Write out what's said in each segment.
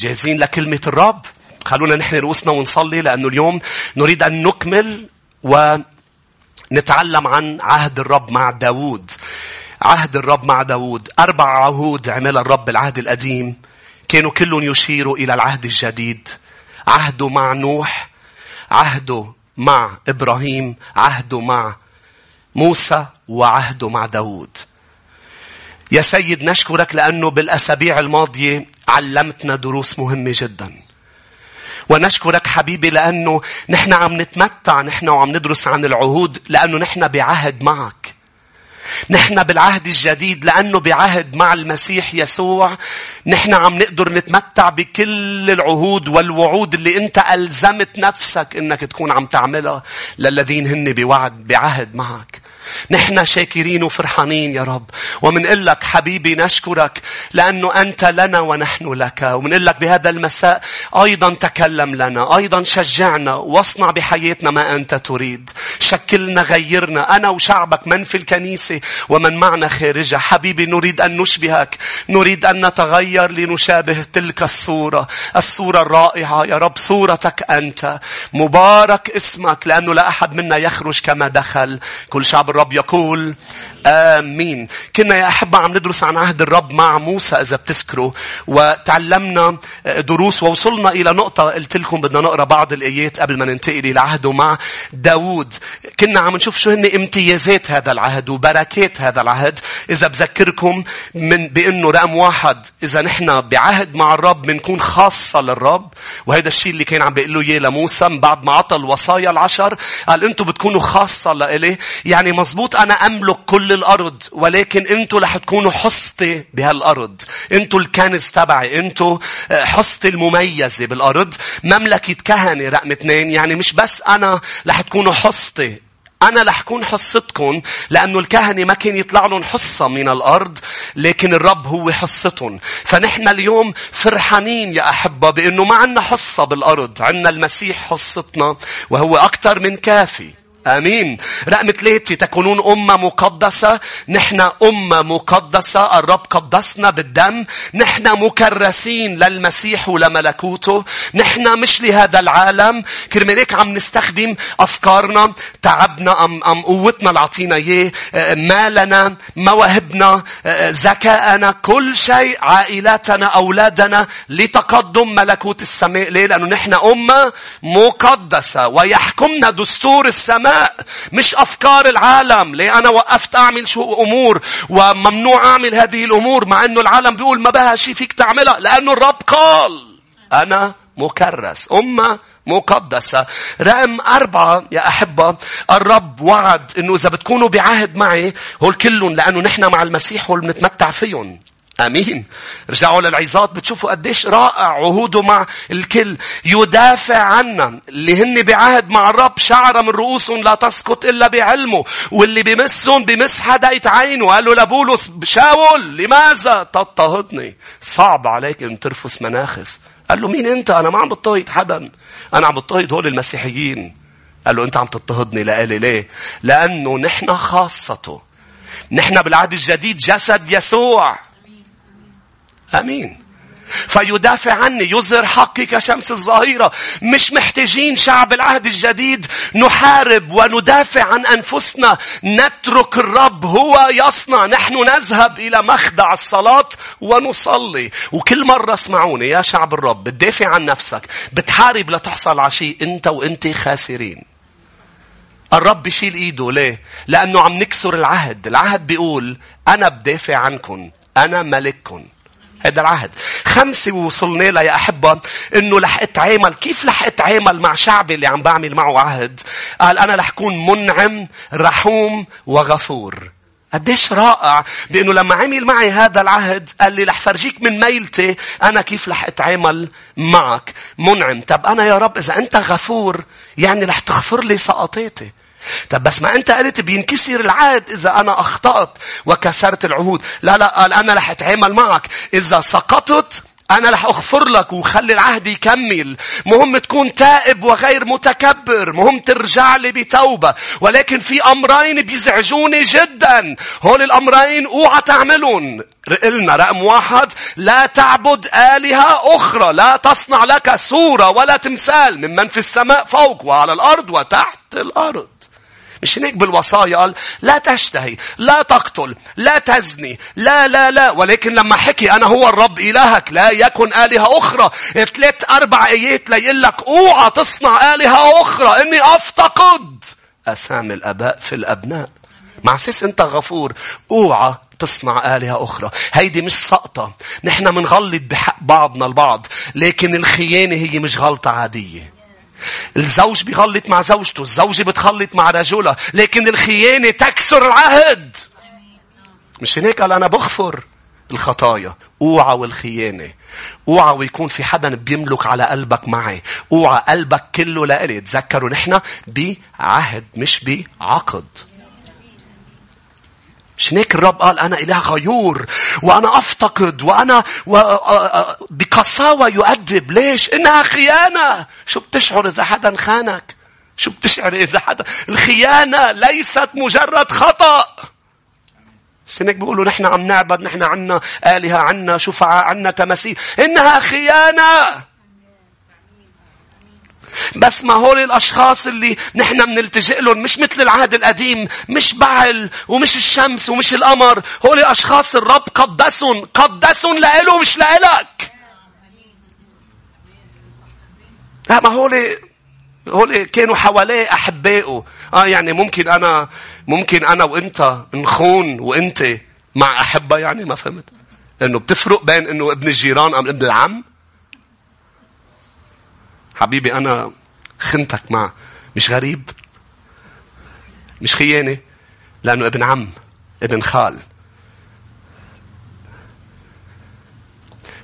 جاهزين لكلمة الرب. خلونا نحن رؤوسنا ونصلي لأنه اليوم نريد أن نكمل ونتعلم عن عهد الرب مع داود عهد الرب مع داود أربع عهود عملها الرب بالعهد القديم. كانوا كلهم يشيروا إلى العهد الجديد. عهده مع نوح عهده مع إبراهيم عهده مع موسى وعهده مع داود يا سيد نشكرك لأنه بالأسابيع الماضية علمتنا دروس مهمة جدا. ونشكرك حبيبي لأنه نحن عم نتمتع نحن وعم ندرس عن العهود لأنه نحن بعهد معك. نحن بالعهد الجديد لأنه بعهد مع المسيح يسوع نحن عم نقدر نتمتع بكل العهود والوعود اللي أنت ألزمت نفسك إنك تكون عم تعملها للذين هن بوعد بعهد معك. نحن شاكرين وفرحانين يا رب. ومنقول لك حبيبي نشكرك لأنه أنت لنا ونحن لك. ومنقول لك بهذا المساء أيضا تكلم لنا أيضا شجعنا واصنع بحياتنا ما أنت تريد. شكلنا غيرنا أنا وشعبك من في الكنيسة ومن معنا خارجها. حبيبي نريد أن نشبهك. نريد أن نتغير لنشابه تلك الصورة. الصورة الرائعة. يا رب صورتك أنت. مبارك اسمك لأنه لا أحد منا يخرج كما دخل. كل شعب الرب يقول آمين. كنا يا أحبة عم ندرس عن عهد الرب مع موسى إذا بتذكروا. وتعلمنا دروس ووصلنا إلى نقطة قلت لكم بدنا نقرأ بعض الآيات قبل ما ننتقل إلى عهده مع داود. كنا عم نشوف شو هن امتيازات هذا العهد وبركات هذا العهد. إذا بذكركم من بأنه رقم واحد إذا نحن بعهد مع الرب بنكون خاصة للرب وهذا الشيء اللي كان عم بيقول له إياه لموسى بعد ما عطى الوصايا العشر قال أنتم بتكونوا خاصة لإلي يعني مزبوط أنا أملك كل الأرض ولكن أنتوا رح تكونوا حصتي بهالأرض. أنتوا الكنز تبعي. أنتوا آه، حصتي المميزة بالأرض. مملكة كهنة رقم اثنين. يعني مش بس أنا رح تكونوا حصتي. أنا رح كون حصتكم لأنه الكهنة ما كان يطلع لهم حصة من الأرض لكن الرب هو حصتهم. فنحن اليوم فرحانين يا أحبة بأنه ما عنا حصة بالأرض. عنا المسيح حصتنا وهو أكثر من كافي. آمين. رقم ثلاثة تكونون أمة مقدسة. نحن أمة مقدسة. الرب قدسنا بالدم. نحن مكرسين للمسيح ولملكوته. نحن مش لهذا العالم. كرمال هيك عم نستخدم أفكارنا، تعبنا، أم, أم قوتنا اللي عطينا إياه، مالنا، مواهبنا، ذكاءنا، كل شيء، عائلاتنا، أولادنا لتقدم ملكوت السماء. ليه؟ لأنه نحن أمة مقدسة ويحكمنا دستور السماء مش أفكار العالم. ليه؟ أنا وقفت أعمل شو أمور وممنوع أعمل هذه الأمور مع أنه العالم بيقول ما بها شيء فيك تعملها لأنه الرب قال. أنا مكرس أمة مقدسة. رقم أربعة يا أحبة الرب وعد أنه إذا بتكونوا بعهد معي هول كلهم لأنه نحن مع المسيح هول بنتمتع فيهم. آمين. رجعوا للعظات بتشوفوا قديش رائع عهوده مع الكل. يدافع عنا. اللي هن بعهد مع الرب شعر من رؤوسهم لا تسقط إلا بعلمه. واللي بمسهم بمس حدا عينه. قال له لبولس شاول لماذا تضطهدني؟ صعب عليك إن ترفس مناخس. قال له مين أنت؟ أنا ما عم بضطهد حدا. أنا عم بضطهد هول المسيحيين. قال له أنت عم تضطهدني لقالي ليه؟ لأنه نحن خاصته. نحن بالعهد الجديد جسد يسوع. آمين. فيدافع عني يظهر حقي كشمس الظهيرة مش محتاجين شعب العهد الجديد نحارب وندافع عن أنفسنا نترك الرب هو يصنع نحن نذهب إلى مخدع الصلاة ونصلي وكل مرة اسمعوني يا شعب الرب بتدافع عن نفسك بتحارب لتحصل على شيء أنت وأنت خاسرين الرب بيشيل إيده ليه؟ لأنه عم نكسر العهد. العهد بيقول أنا بدافع عنكم. أنا ملككم. هذا العهد. خمسة وصلنا لها يا أحبة إنه رح أتعامل كيف رح أتعامل مع شعبي اللي عم بعمل معه عهد. قال أنا رح أكون منعم رحوم وغفور. قديش رائع بأنه لما عمل معي هذا العهد قال لي رح فرجيك من ميلتي أنا كيف رح أتعامل معك منعم. طب أنا يا رب إذا أنت غفور يعني رح تغفر لي سقطاتي. طب بس ما أنت قلت بينكسر العهد إذا أنا أخطأت وكسرت العهود. لا لا قال أنا رح أتعامل معك. إذا سقطت أنا رح أغفر لك وخلي العهد يكمل. مهم تكون تائب وغير متكبر. مهم ترجع لي بتوبة. ولكن في أمرين بيزعجوني جدا. هول الأمرين أوعى تعملهم. قلنا رقم واحد لا تعبد آلهة أخرى. لا تصنع لك صورة ولا تمثال ممن في السماء فوق وعلى الأرض وتحت الأرض. مش هيك بالوصايا قال لا تشتهي لا تقتل لا تزني لا لا لا ولكن لما حكي أنا هو الرب إلهك لا يكن آلهة أخرى ثلاث أربع آيات ليقول لك أوعى تصنع آلهة أخرى إني أفتقد أسامي الأباء في الأبناء مع أساس أنت غفور أوعى تصنع آلهة أخرى. هيدي مش سقطة. نحن منغلط بحق بعضنا البعض. لكن الخيانة هي مش غلطة عادية. الزوج بيغلط مع زوجته الزوجة بتخلط مع رجلها لكن الخيانة تكسر العهد. مش هيك قال أنا بغفر الخطايا. أوعى والخيانة. أوعى ويكون في حدا بيملك على قلبك معي. أوعى قلبك كله لإلي. تذكروا نحن بعهد مش بعقد. مش هيك الرب قال أنا إله غيور وأنا أفتقد وأنا. بقساوة يؤدب ليش؟ إنها خيانة شو بتشعر إذا حدا خانك؟ شو بتشعر إذا حدا الخيانة ليست مجرد خطأ مش هيك بيقولوا نحن عم نعبد نحن عنا آلهة عنا شفعاء عنا تماثيل إنها خيانة بس ما هول الأشخاص اللي نحن بنلتجئ لهم مش مثل العهد القديم مش بعل ومش الشمس ومش القمر هول أشخاص الرب قدسهم قدسهم لإله مش لإلك. لا ما هول هول كانوا حواليه أحبائه. آه يعني ممكن أنا ممكن أنا وأنت نخون وأنت مع أحبة يعني ما فهمت. إنه بتفرق بين إنه ابن الجيران أم ابن العم حبيبي أنا خنتك مع مش غريب؟ مش خيانة؟ لأنه ابن عم ابن خال.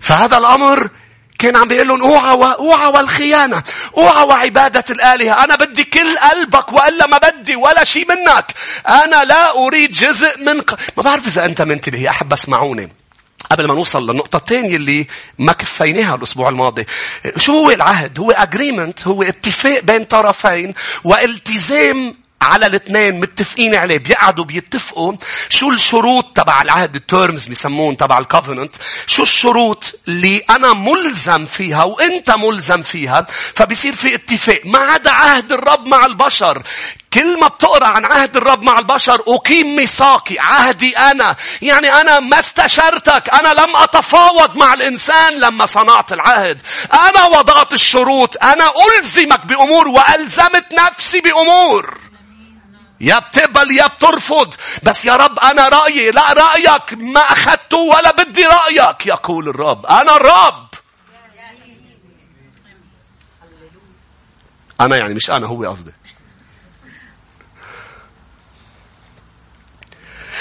فهذا الأمر كان عم بيقول لهم أوعى أوعى والخيانة أوعى وعبادة الآلهة. أنا بدي كل قلبك وإلا ما بدي ولا شيء منك. أنا لا أريد جزء من. ما بعرف إذا أنت منتبه أحب أسمعوني. قبل ما نوصل للنقطة الثانية اللي ما كفيناها الأسبوع الماضي. شو هو العهد؟ هو agreement هو اتفاق بين طرفين والتزام على الاثنين متفقين عليه بيقعدوا بيتفقوا شو الشروط تبع العهد التيرمز بيسمون تبع الكوفننت شو الشروط اللي أنا ملزم فيها وإنت ملزم فيها فبصير في اتفاق ما عدا عهد الرب مع البشر. كل ما بتقرأ عن عهد الرب مع البشر أقيم ميثاقي عهدي أنا. يعني أنا ما استشرتك أنا لم أتفاوض مع الإنسان لما صنعت العهد. أنا وضعت الشروط أنا ألزمك بأمور وألزمت نفسي بأمور. يا بتقبل يا بترفض. بس يا رب أنا رأيي لا رأيك ما أخذته ولا بدي رأيك يقول الرب. أنا الرب. أنا يعني مش أنا هو قصدي.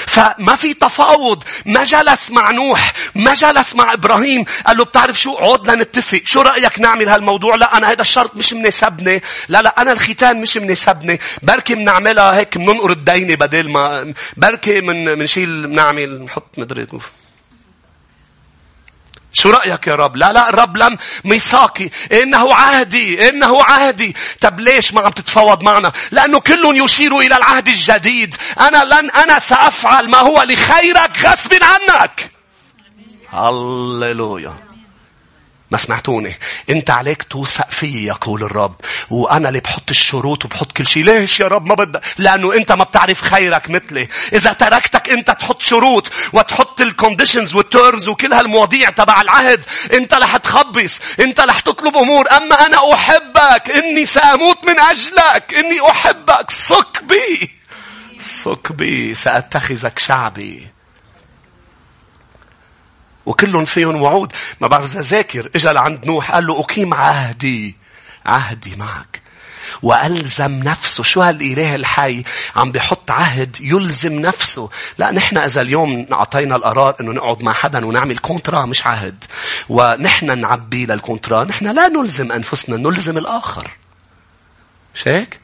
فما في تفاوض. ما جلس مع نوح ما جلس مع إبراهيم. قال له بتعرف شو؟ عودنا نتفق شو رأيك نعمل هالموضوع؟ لا أنا هذا الشرط مش مناسبني لا لا أنا الختان مش مناسبني بركي بنعملها هيك بننقر الدينة بدل ما بركي من منشيل بنعمل نحط مدري شو رأيك يا رب؟ لا لا الرب لم ميثاقي. إنه عهدي إنه عهدي. طب ليش ما عم تتفاوض معنا؟ لأنه كل يشير إلى العهد الجديد. أنا لن أنا سأفعل ما هو لخيرك غصب عنك. هللويا. ما سمعتوني. انت عليك توثق فيي يقول الرب. وأنا اللي بحط الشروط وبحط كل شيء. ليش يا رب؟ ما بدك لأنه انت ما بتعرف خيرك مثلي. إذا تركتك انت تحط شروط وتحط ال conditions وال terms وكل هالمواضيع تبع العهد انت رح تخبص. انت رح تطلب أمور. أما أنا أحبك. إني سأموت من أجلك. إني أحبك. ثق بي. ثق بي. سأتخذك شعبي. وكلهم فيهم وعود. ما بعرف إذا ذاكر. إجا لعند نوح قال له أقيم عهدي. عهدي معك. وألزم نفسه. شو هالإله الحي عم بيحط عهد يلزم نفسه؟ لا نحن إذا اليوم أعطينا القرار أنه نقعد مع حدا ونعمل contrat مش عهد. ونحن نعبي لل contrat. نحن لا نلزم أنفسنا نلزم الآخر. مش هيك؟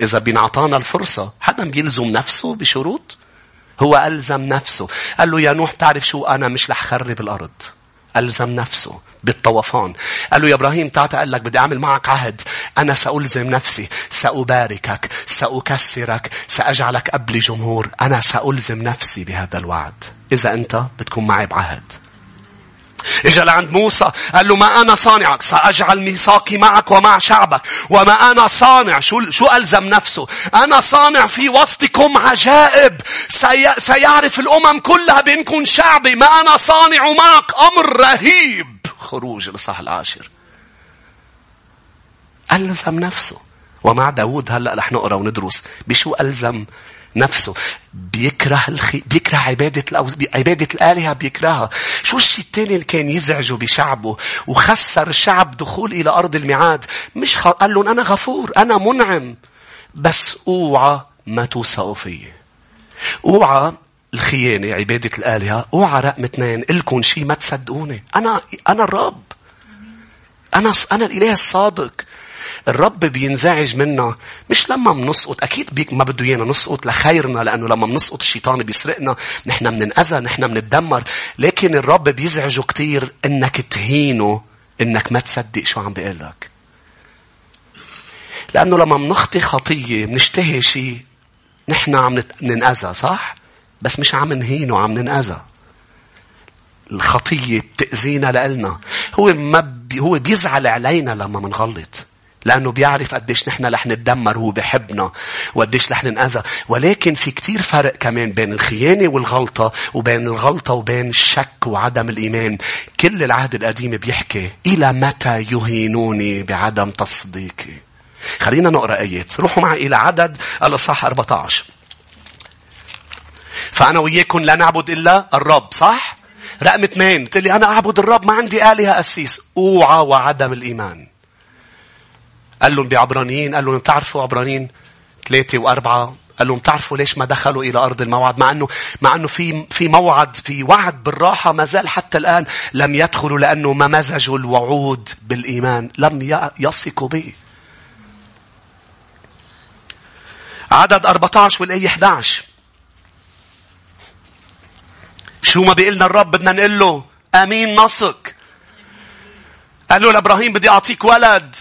إذا بينعطانا الفرصة. حدا بيلزم نفسه بشروط؟ هو ألزم نفسه. قال له يا نوح تعرف شو؟ أنا مش رح خرب الأرض. ألزم نفسه بالطوفان. قال له يا إبراهيم تعال قال لك بدي أعمل معك عهد. أنا سألزم نفسي. سأباركك. سأكسرك. سأجعلك أب لجمهور أنا سألزم نفسي بهذا الوعد. إذا أنت بتكون معي بعهد. اجى لعند موسى قال له ما أنا صانعك سأجعل ميثاقي معك ومع شعبك. وما أنا صانع شو شو ألزم نفسه؟ أنا صانع في وسطكم عجائب. سي... سيعرف الأمم كلها بأنكم شعبي. ما أنا صانع معك أمر رهيب. خروج الاصحاح العاشر. ألزم نفسه. ومع داود هلأ رح نقرأ وندرس بشو ألزم نفسه بيكره الخي... بيكره عبادة الأو... عبادة الآلهة بيكرهها. شو الشيء الثاني اللي كان يزعجه بشعبه وخسر الشعب دخول إلى أرض الميعاد؟ مش خ... قال لهم أنا غفور أنا منعم. بس أوعى ما توثقوا فيي أوعى الخيانة عبادة الآلهة أوعى رقم اثنين إلكم شيء ما تصدقوني. أنا أنا الرب. أنا أنا الإله الصادق. الرب بينزعج منا مش لما بنسقط أكيد بيك ما بده إيانا نسقط لخيرنا لأنه لما بنسقط الشيطان بيسرقنا نحن بننأذى نحن بنتدمر لكن الرب بيزعجه كتير إنك تهينه إنك ما تصدق شو عم بيقول لك لأنه لما بنخطي خطية بنشتهي شيء نحن عم ننأذى صح؟ بس مش عم نهينه عم ننأذى الخطية بتأذينا لإلنا. هو ما بي هو بيزعل علينا لما منغلط. لأنه بيعرف قديش نحن رح نتدمر هو بحبنا وقديش رح ننأذى. ولكن في كتير فرق كمان بين الخيانة والغلطة وبين الغلطة وبين الشك وعدم الإيمان. كل العهد القديم بيحكي إلى متى يهينوني بعدم تصديقي. خلينا نقرأ آيات. روحوا معي إلى عدد الإصحاح 14 فأنا وياكم لا نعبد إلا الرب صح؟ رقم اثنين قلت لي أنا أعبد الرب ما عندي آلهة أسيس. أوعى وعدم الإيمان. قال لهم بعبرانيين قال لهم بتعرفوا عبرانيين ثلاثة وأربعة؟ قال لهم تعرفوا ليش ما دخلوا إلى أرض الموعد؟ مع أنه مع أنه في في موعد في وعد بالراحة ما زال حتى الآن لم يدخلوا لأنه ما مزجوا الوعود بالإيمان لم يثقوا به. عدد 14 والآية 11 شو ما بيقلنا الرب بدنا نقول له آمين نصك قال له لإبراهيم بدي أعطيك ولد.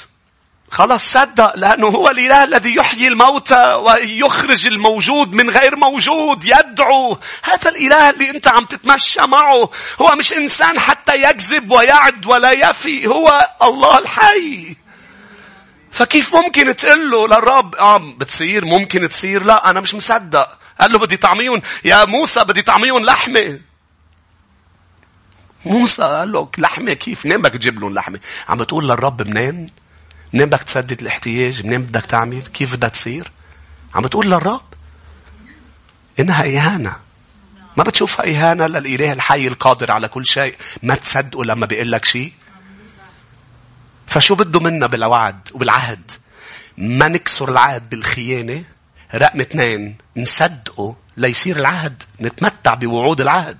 خلاص صدق لأنه هو الإله الذي يحيي الموتى ويخرج الموجود من غير موجود يدعو هذا الإله اللي أنت عم تتمشى معه هو مش إنسان حتى يكذب ويعد ولا يفي هو الله الحي فكيف ممكن تقول له للرب آه بتصير ممكن تصير لا أنا مش مصدق قال له بدي طعميهم يا موسى بدي طعميهم لحمة موسى قال له لحمة كيف؟ منين بدك تجيب لهم لحمة؟ عم بتقول للرب منين؟ منين بدك تسدد الاحتياج؟ منين بدك تعمل؟ كيف بدها تصير؟ عم بتقول للرب إنها إهانة. ما بتشوفها إهانة للإله الحي القادر على كل شيء. ما تصدقه لما بيقول لك شيء. فشو بده منا بالوعد وبالعهد؟ ما نكسر العهد بالخيانة. رقم اثنين نصدقه ليصير العهد. نتمتع بوعود العهد.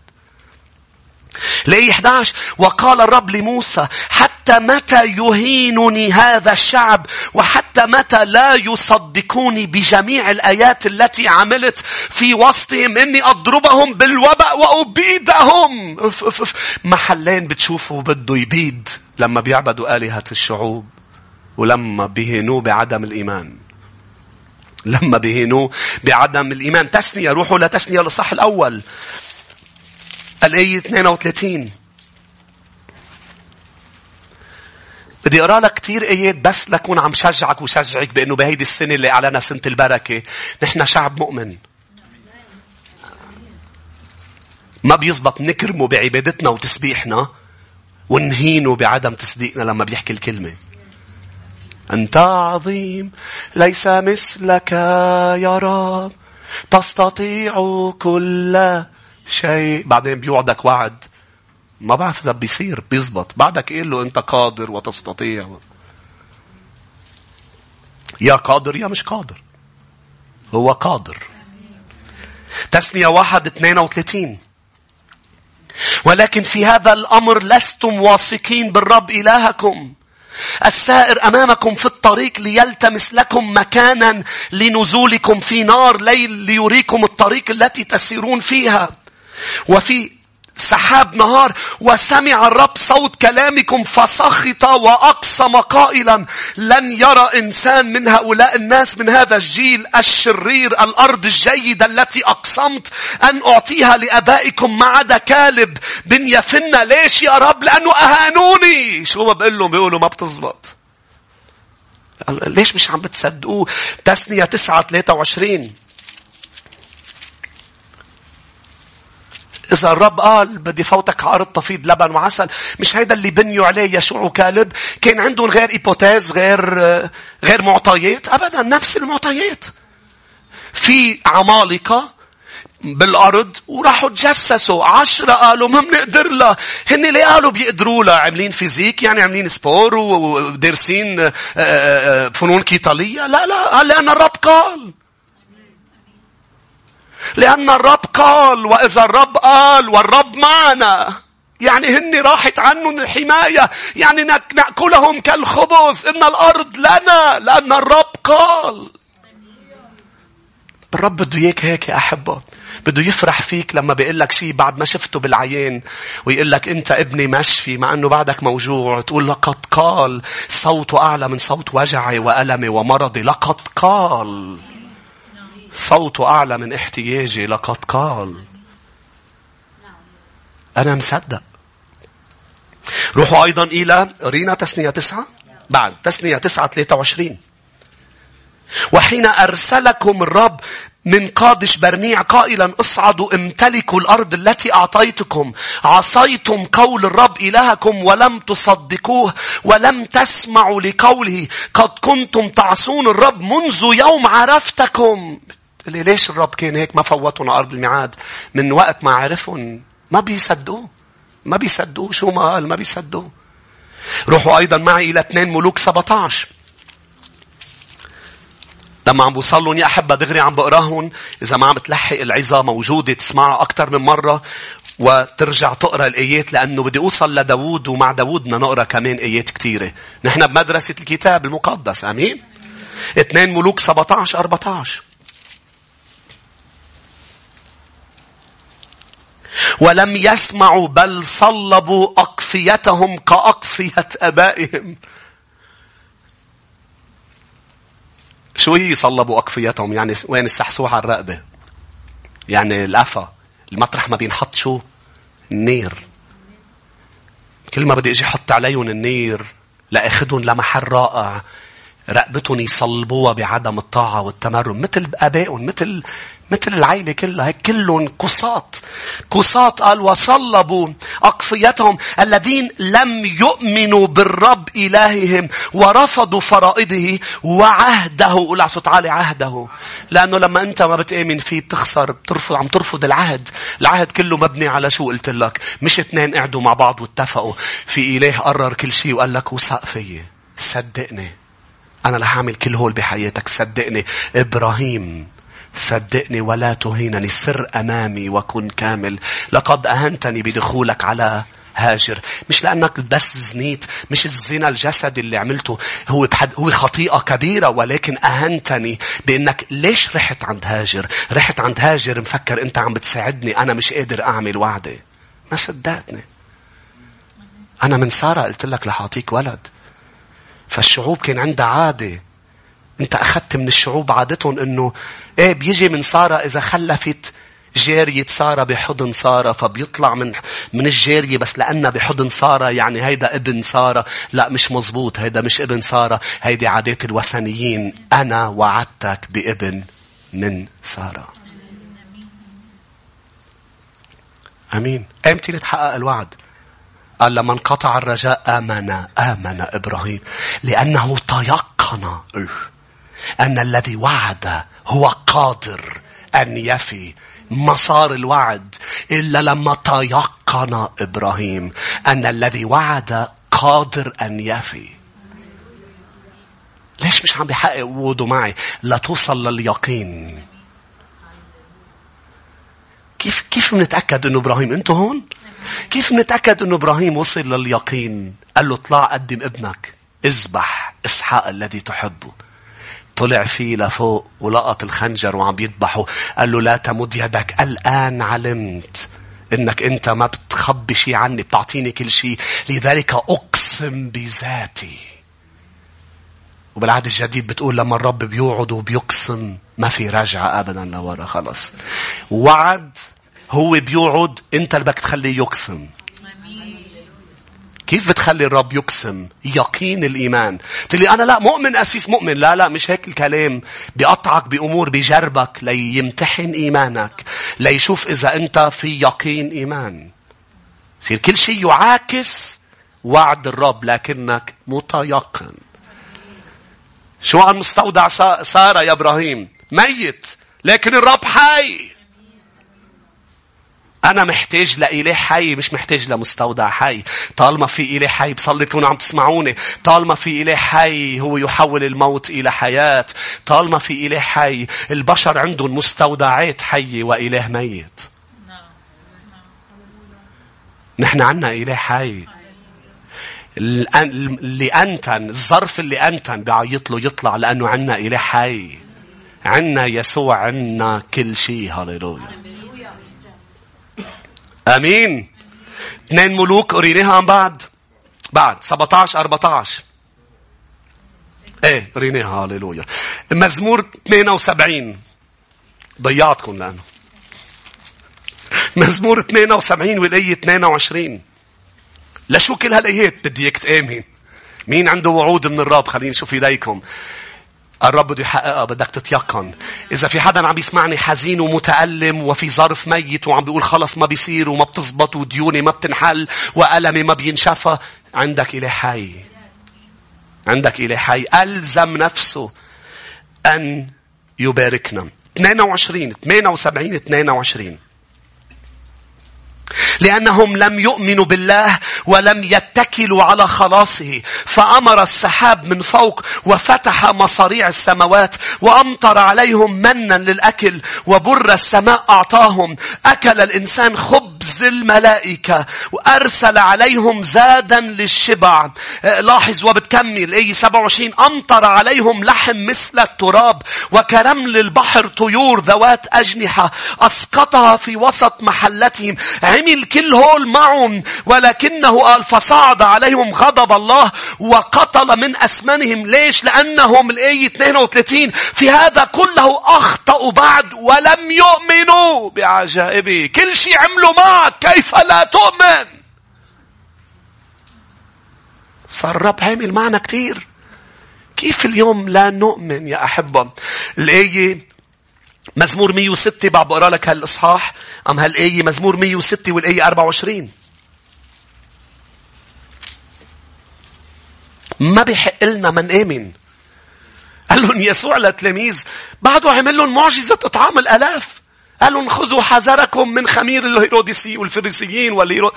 لأي 11 وقال الرب لموسى حتى متى يهينني هذا الشعب؟ وحتى متى لا يصدقوني بجميع الآيات التي عملت في وسطهم؟ إني أضربهم بالوباء وأبيدهم. محلين بتشوفوا بده يبيد لما بيعبدوا آلهة الشعوب ولما بيهنوه بعدم الإيمان. لما بيهنوه بعدم الإيمان. تسنية روحوا لتسنية لصح الأول. الآية 32 بدي أقرأ لك كثير آيات بس لكون عم شجعك وشجعك بأنه بهيدي السنة اللي أعلنها سنة البركة. نحن شعب مؤمن. ما بيزبط نكرمه بعبادتنا وتسبيحنا ونهينه بعدم تصديقنا لما بيحكي الكلمة. أنت عظيم ليس مثلك يا رب. تستطيع كل شيء بعدين بيوعدك وعد. ما بعرف إذا بيصير بيزبط. بعدك قل له أنت قادر وتستطيع. يا قادر يا مش قادر. هو قادر. تسمية واحد اثنين وثلاثين ولكن في هذا الأمر لستم واثقين بالرب إلهكم. السائر أمامكم في الطريق ليلتمس لكم مكانا لنزولكم في نار ليل ليريكم الطريق التي تسيرون فيها. وفي سحاب نهار وسمع الرب صوت كلامكم فسخط وأقسم قائلا لن يرى إنسان من هؤلاء الناس من هذا الجيل الشرير الأرض الجيدة التي أقسمت أن أعطيها لأبائكم ما عدا كالب. بن يفنة ليش يا رب؟ لأنه أهانوني. شو ما بقول لهم؟ بيقولوا ما بتزبط. ليش مش عم بتصدقوه؟ تسنية تسعة 23 إذا الرب قال بدي فوتك أرض تفيض لبن وعسل. مش هيدا اللي بنيوا عليه يشوع وكالب. كان عندهم غير hypothèse غير غير معطيات. أبدا نفس المعطيات. في عمالقة بالأرض وراحوا تجسسوا عشرة قالوا ما بنقدر لها هن ليه قالوا بيقدروا لها عاملين physique يعني عاملين sport ودارسين آه، آه، آه، فنون قتالية لا لا قال لأن الرب قال. لأن الرب قال وإذا الرب قال والرب معنا. يعني هن راحت عنهم الحماية. يعني نأكلهم كالخبز. إن الأرض لنا لأن الرب قال. الرب بده إياك هيك يا أحبة. بده يفرح فيك لما بيقول لك شيء بعد ما شفته بالعيان ويقول لك أنت ابني مشفي مع إنه بعدك موجوع. تقول لقد قال صوته أعلى من صوت وجعي وألمي ومرضي. لقد قال. صوته أعلى من احتياجي. لقد قال. أنا مصدق. روحوا أيضا إلى رينا تسنية تسعة. بعد تسنية تسعة 23 وحين أرسلكم الرب من قادش برنيع قائلا اصعدوا امتلكوا الأرض التي أعطيتكم. عصيتم قول الرب إلهكم ولم تصدقوه ولم تسمعوا لقوله. قد كنتم تعصون الرب منذ يوم عرفتكم. لي ليش الرب كان هيك ما فوتهم أرض الميعاد من وقت ما عرفهم ما بيصدقوه ما بيصدقوه شو ما قال ما بيصدقوه روحوا أيضا معي إلى 2 ملوك 17 لما عم بوصلهم يا أحبة دغري عم بقراهم إذا ما عم تلحق العظة موجودة تسمعها أكثر من مرة وترجع تقرأ الآيات لأنه بدي أوصل لداود ومع داود بدنا نقرأ كمان آيات كثيرة. نحن بمدرسة الكتاب المقدس. أمين؟ 2 ملوك 17 14 ولم يسمعوا بل صلبوا أقفيتهم كأقفية أبائهم. شو هي صلبوا أقفيتهم يعني وين السحسوح على الرقبة. يعني القفا المطرح ما بينحط شو النير. كل ما بدي إجي أحط عليهم النير لاخذهم لمحل رائع. رقبتهم يصلبوها بعدم الطاعة والتمرن مثل أبائهم مثل مثل العيلة كلها. كلهم قصات قصات قال وصلبوا أقفيتهم الذين لم يؤمنوا بالرب إلههم ورفضوا فرائضه وعهده. قول على صوت عالي عهده. لأنه لما أنت ما بتآمن فيه بتخسر بترفض عم ترفض العهد. العهد كله مبني على شو قلت لك؟ مش اثنين قعدوا مع بعض واتفقوا. في إله قرر كل شيء وقال لك وثق فيي. صدقني. أنا رح أعمل كل هول بحياتك. صدقني إبراهيم صدقني ولا تهينني. سر أمامي وكن كامل. لقد أهنتني بدخولك على هاجر. مش لأنك بس زنيت مش الزنا الجسد اللي عملته. هو بحد هو خطيئة كبيرة ولكن أهنتني بأنك ليش رحت عند هاجر؟ رحت عند هاجر مفكر أنت عم بتساعدني. أنا مش قادر أعمل وعدة. ما صدقتني. أنا من سارة قلت لك رح أعطيك ولد. فالشعوب كان عندها عادة. انت أخذت من الشعوب عادتهم إنه إيه بيجي من سارة إذا خلفت جارية سارة بحضن سارة فبيطلع من من الجارية بس لأنها بحضن سارة يعني هيدا ابن سارة. لا مش مزبوط هيدا مش ابن سارة. هيدي عادات الوثنيين. أنا وعدتك بابن من سارة. أمين أمتى نتحقق الوعد. قال لما انقطع الرجاء آمن آمن إبراهيم. لأنه تيقن. أن الذي وعد هو قادر أن يفي ما صار الوعد. إلا لما تيقن إبراهيم أن الذي وعد قادر أن يفي. ليش مش عم بيحقق وعوده معي؟ لتوصل لليقين. كيف كيف بنتأكد إنه إبراهيم انتو هون؟ كيف نتأكد أنه إبراهيم وصل لليقين؟ قال له اطلع قدم ابنك اذبح إسحاق الذي تحبه. طلع فيه لفوق ولقط الخنجر وعم يذبحه. قال له لا تمد يدك الآن علمت إنك أنت ما بتخبي شيء عني بتعطيني كل شيء لذلك أقسم بذاتي. وبالعهد الجديد بتقول لما الرب بيوعد وبيقسم ما في رجعة أبدا لورا خلص. وعد هو بيوعد انت اللي بدك تخليه يقسم. كيف بتخلي الرب يقسم؟ يقين الإيمان. تقول لي أنا لا مؤمن أسيس مؤمن. لا لا مش هيك الكلام. بيقطعك بأمور بجربك ليمتحن إيمانك ليشوف إذا أنت في يقين إيمان. يصير كل شيء يعاكس وعد الرب لكنك متيقن. شو عن مستودع سارة يا إبراهيم؟ ميت لكن الرب حي. أنا محتاج لإله حي مش محتاج لمستودع حي. طالما في إله حي بصلي تكونوا عم تسمعوني. طالما في إله حي هو يحول الموت إلى حياة. طالما في إله حي البشر عندهم مستودعات حية وإله ميت. نحن عنا إله حي. اللي أنتن الظرف اللي أنتن بعيط له يطلع لأنه عنا إله حي. عنا يسوع عنا كل شيء هاليلويا. آمين. اثنين ملوك قريناها عن بعد. بعد 17 14 إيه قريناها هاليلويا. مزمور 72 ضيعتكم لأنه. مزمور 72 والايه 22 لشو كل هالأيات بدي اياك تامن مين عنده وعود من الرب؟ خليني نشوف إيديكم. الرب بده يحققها بدك تتيقن. إذا في حدا عم يسمعني حزين ومتألم وفي ظرف ميت وعم بيقول خلص ما بيصير وما بتزبط وديوني ما بتنحل وألمي ما بينشفى عندك إله حي. عندك إله حي. ألزم نفسه أن يباركنا. 22 78 22 لأنهم لم يؤمنوا بالله ولم يتكلوا على خلاصه. فأمر السحاب من فوق وفتح مصاريع السماوات وأمطر عليهم منا للأكل وبر السماء أعطاهم. أكل الإنسان خبز الملائكة وأرسل عليهم زادا للشبع. لاحظ وبتكمل. أي 27 أمطر عليهم لحم مثل التراب وكرمل البحر طيور ذوات أجنحة. أسقطها في وسط محلتهم. عمل كل هول معهم ولكنه قال فصعد عليهم غضب الله وقتل من أسمنهم ليش؟ لأنهم الآية 32 في هذا كله أخطأوا بعد ولم يؤمنوا بعجائبه كل شيء عملوا معك كيف لا تؤمن؟ صار الرب عامل معنا كثير كيف اليوم لا نؤمن يا أحبة؟ الآية مزمور 106 بعد بقرأ لك هالإصحاح. أم هالآية مزمور 106 والآية 24 ما بيحق لنا ما نآمن. قال لهم يسوع للتلاميذ بعده عمل لهم معجزة إطعام الآلاف. قال لهم خذوا حذركم من خمير الهيروديسي والفريسيين والهيرو...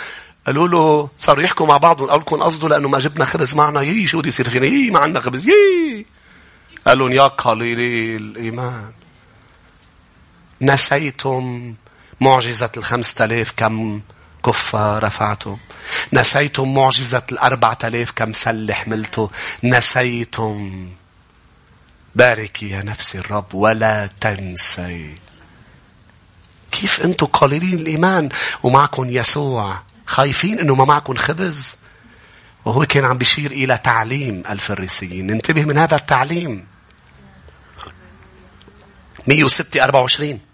قالوا له صاروا يحكوا مع بعض. قال لكم قصده لأنه ما جبنا خبز معنا. يي شو بده يصير فينا؟ يي ما عندنا خبز. يي. قال لهم يا قليلي الإيمان. نسيتم معجزة الخمسة آلاف كم كفة رفعتم نسيتم معجزة الأربعة آلاف كم سلة حملته نسيتم. باركي يا نفسي الرب ولا تنسي. كيف أنتم قليلين الإيمان ومعكم يسوع؟ خايفين أنه ما معكم خبز؟ وهو كان عم بيشير إلى تعليم الفريسيين. ننتبه من هذا التعليم. 106 24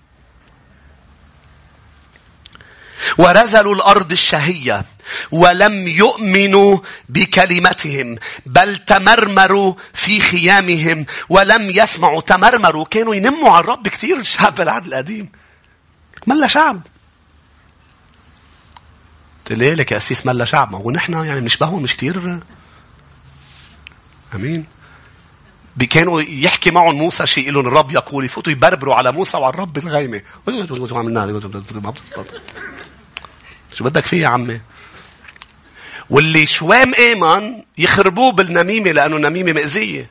ورزلوا الأرض الشهية ولم يؤمنوا بكلمتهم بل تمرمروا في خيامهم ولم يسمعوا. تمرمروا كانوا ينموا على الرب كثير الشعب العهد القديم. ملا شعب. قلت لك يا أسيس ملا شعب؟ ما هو نحن يعني بنشبههم مش كثير أمين. كانوا يحكي معهم موسى شيء لهم الرب يقول يفوتوا يبربروا على موسى وعلى الرب الغيمة. شو بدك فيه يا عمي؟ واللي شوام آمن يخربوه بالنميمة لأنه النميمة مأزية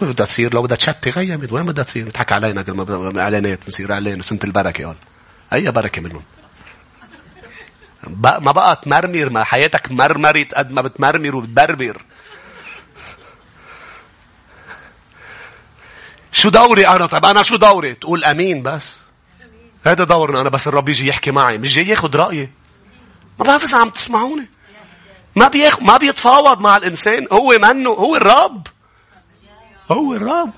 بدها تصير لو بدها تشتي غيمت وين بدها تصير؟ بتحكي علينا إعلانات بصير إعلان سنة البركة قال اي بركة منهم. ما بقى تمرمر ما حياتك مرمرت قد ما بتمرمر وبتبربر. شو دوري أنا؟ طب أنا شو دوري؟ تقول أمين بس. هذا دورنا أنا بس الرب يجي يحكي معي مش جاي ياخد رأيي. ما بعرف إذا عم تسمعوني. ما بيخ... ما بيتفاوض مع الإنسان. هو منه هو الرب. هو الرب.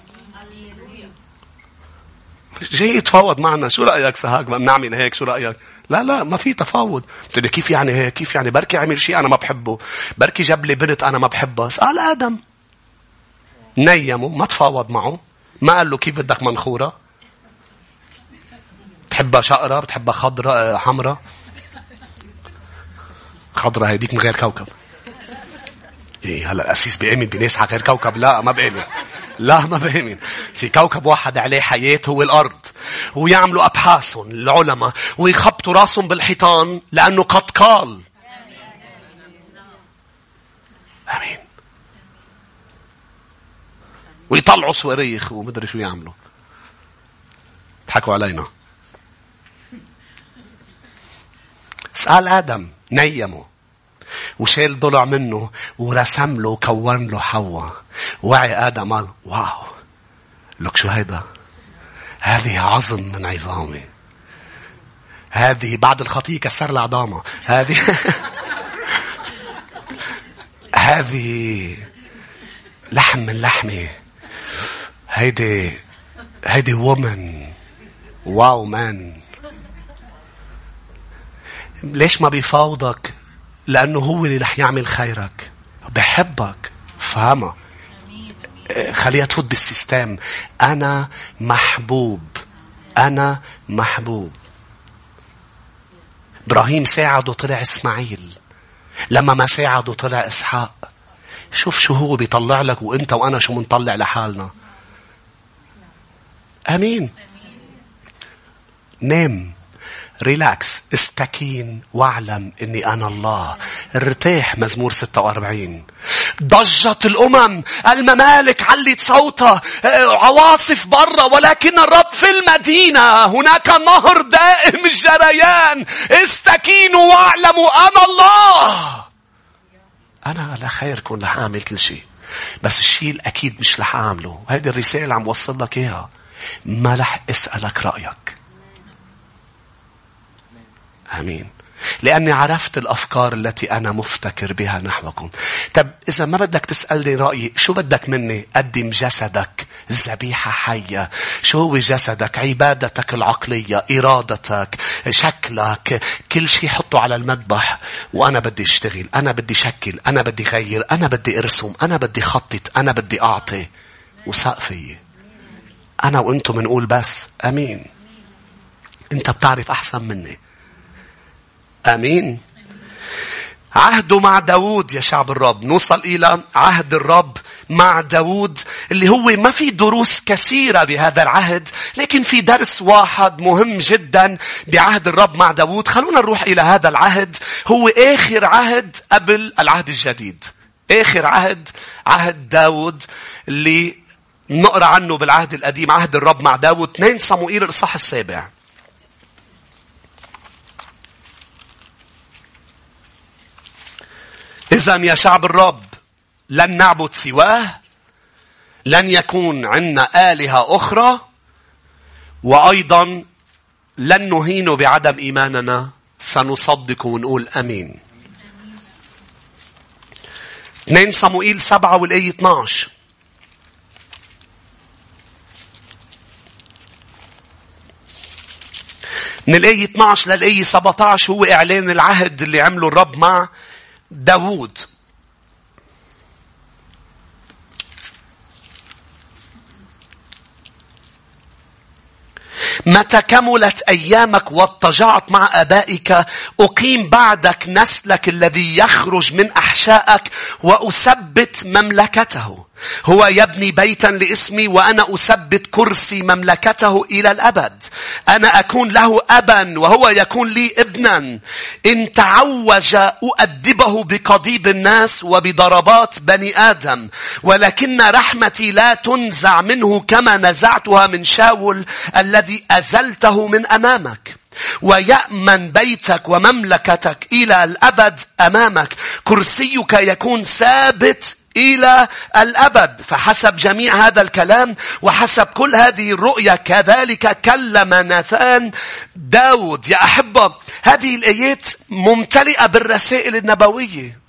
جاي يتفاوض معنا. شو رأيك سهاك؟ بنعمل هيك. شو رأيك؟ لا لا ما في تفاوض. قلت له كيف يعني هيك؟ كيف يعني؟ بركي عمل شيء أنا ما بحبه. بركي جاب لي بنت أنا ما بحبها. سأل آدم. نيمه. ما تفاوض معه. ما قال له كيف بدك منخورة؟ بتحبها شقرة؟ بتحبها خضراء حمراء؟ خضراء هيديك من غير كوكب. إيه هلا الأسيس بيأمن بناس على غير كوكب. لا ما بامن لا ما بامن في كوكب واحد عليه حياة هو الأرض ويعملوا أبحاثهم العلماء ويخبطوا راسهم بالحيطان لأنه قد قال آمين. ويطلعوا صواريخ ومدري شو يعملوا. ضحكوا علينا. سأل آدم نيمه. وشال ضلع منه ورسم له وكون له حواء. وعي آدم قال واو لك شو هيدا؟ هذه عظم من عظامي. هذه بعد الخطية كسر لها عظامها. هذه هذه لحم من لحمي. هيدي هيدي وومن wow man ليش ما بيفاوضك؟ لأنه هو اللي رح يعمل خيرك. بحبك. فهمها خليها تفوت بال system. أنا محبوب. أنا محبوب. إبراهيم ساعده طلع إسماعيل. لما ما ساعده طلع إسحاق. شوف شو هو بيطلع لك وإنت وأنا شو منطلع لحالنا. آمين. نام. relax استكين واعلم إني أنا الله. ارتاح مزمور 46 ضجت الأمم الممالك علت صوتها. عواصف برا ولكن الرب في المدينة. هناك نهر دائم الجريان. استكينوا واعلموا أنا الله. أنا على خيركم رح أعمل كل شيء. بس الشيء الأكيد مش رح أعمله. هذه الرسالة اللي عم وصل لك إياها. ما رح أسألك رأيك. آمين لأني عرفت الأفكار التي أنا مفتكر بها نحوكم. طب إذا ما بدك تسألني رأيي شو بدك مني؟ قدم جسدك ذبيحة حية. شو هو جسدك؟ عبادتك العقلية، إرادتك، شكلك، كل شيء حطه على المذبح. وأنا بدي أشتغل، أنا بدي شكل، أنا بدي غير، أنا بدي أرسم، أنا بدي خطط، أنا بدي أعطي. وسقفي. أنا وأنتم بنقول بس أمين. أنت بتعرف أحسن مني. آمين. عهده مع داود يا شعب الرب. نوصل إلى عهد الرب مع داود اللي هو ما في دروس كثيرة بهذا العهد لكن في درس واحد مهم جدا بعهد الرب مع داود خلونا نروح إلى هذا العهد. هو آخر عهد قبل العهد الجديد. آخر عهد عهد داود اللي نقرأ عنه بالعهد القديم عهد الرب مع داود 2 صموئيل الإصحاح السابع. إذا يا شعب الرب لن نعبد سواه لن يكون عندنا آلهة أخرى وأيضا لن نهين بعدم إيماننا سنصدق ونقول أمين. 2 صموئيل 7 والآية 12 من الآية 12 للآية 17 هو إعلان العهد اللي عمله الرب مع داوود. متى كملت أيامك واضطجعت مع أبائك أقيم بعدك نسلك الذي يخرج من أحشائك وأثبت مملكته. هو يبني بيتا لاسمي وأنا أثبت كرسي مملكته إلى الأبد. أنا أكون له أبا وهو يكون لي ابنا. إن تعوج أؤدبه بقضيب الناس وبضربات بني آدم. ولكن رحمتي لا تنزع منه كما نزعتها من شاول الذي أزلته من أمامك. ويأمن بيتك ومملكتك إلى الأبد أمامك. كرسيك يكون ثابت إلى الأبد. فحسب جميع هذا الكلام وحسب كل هذه الرؤية كذلك كلم ناثان داود. يا أحبة هذه الآيات ممتلئة بالرسائل النبوية.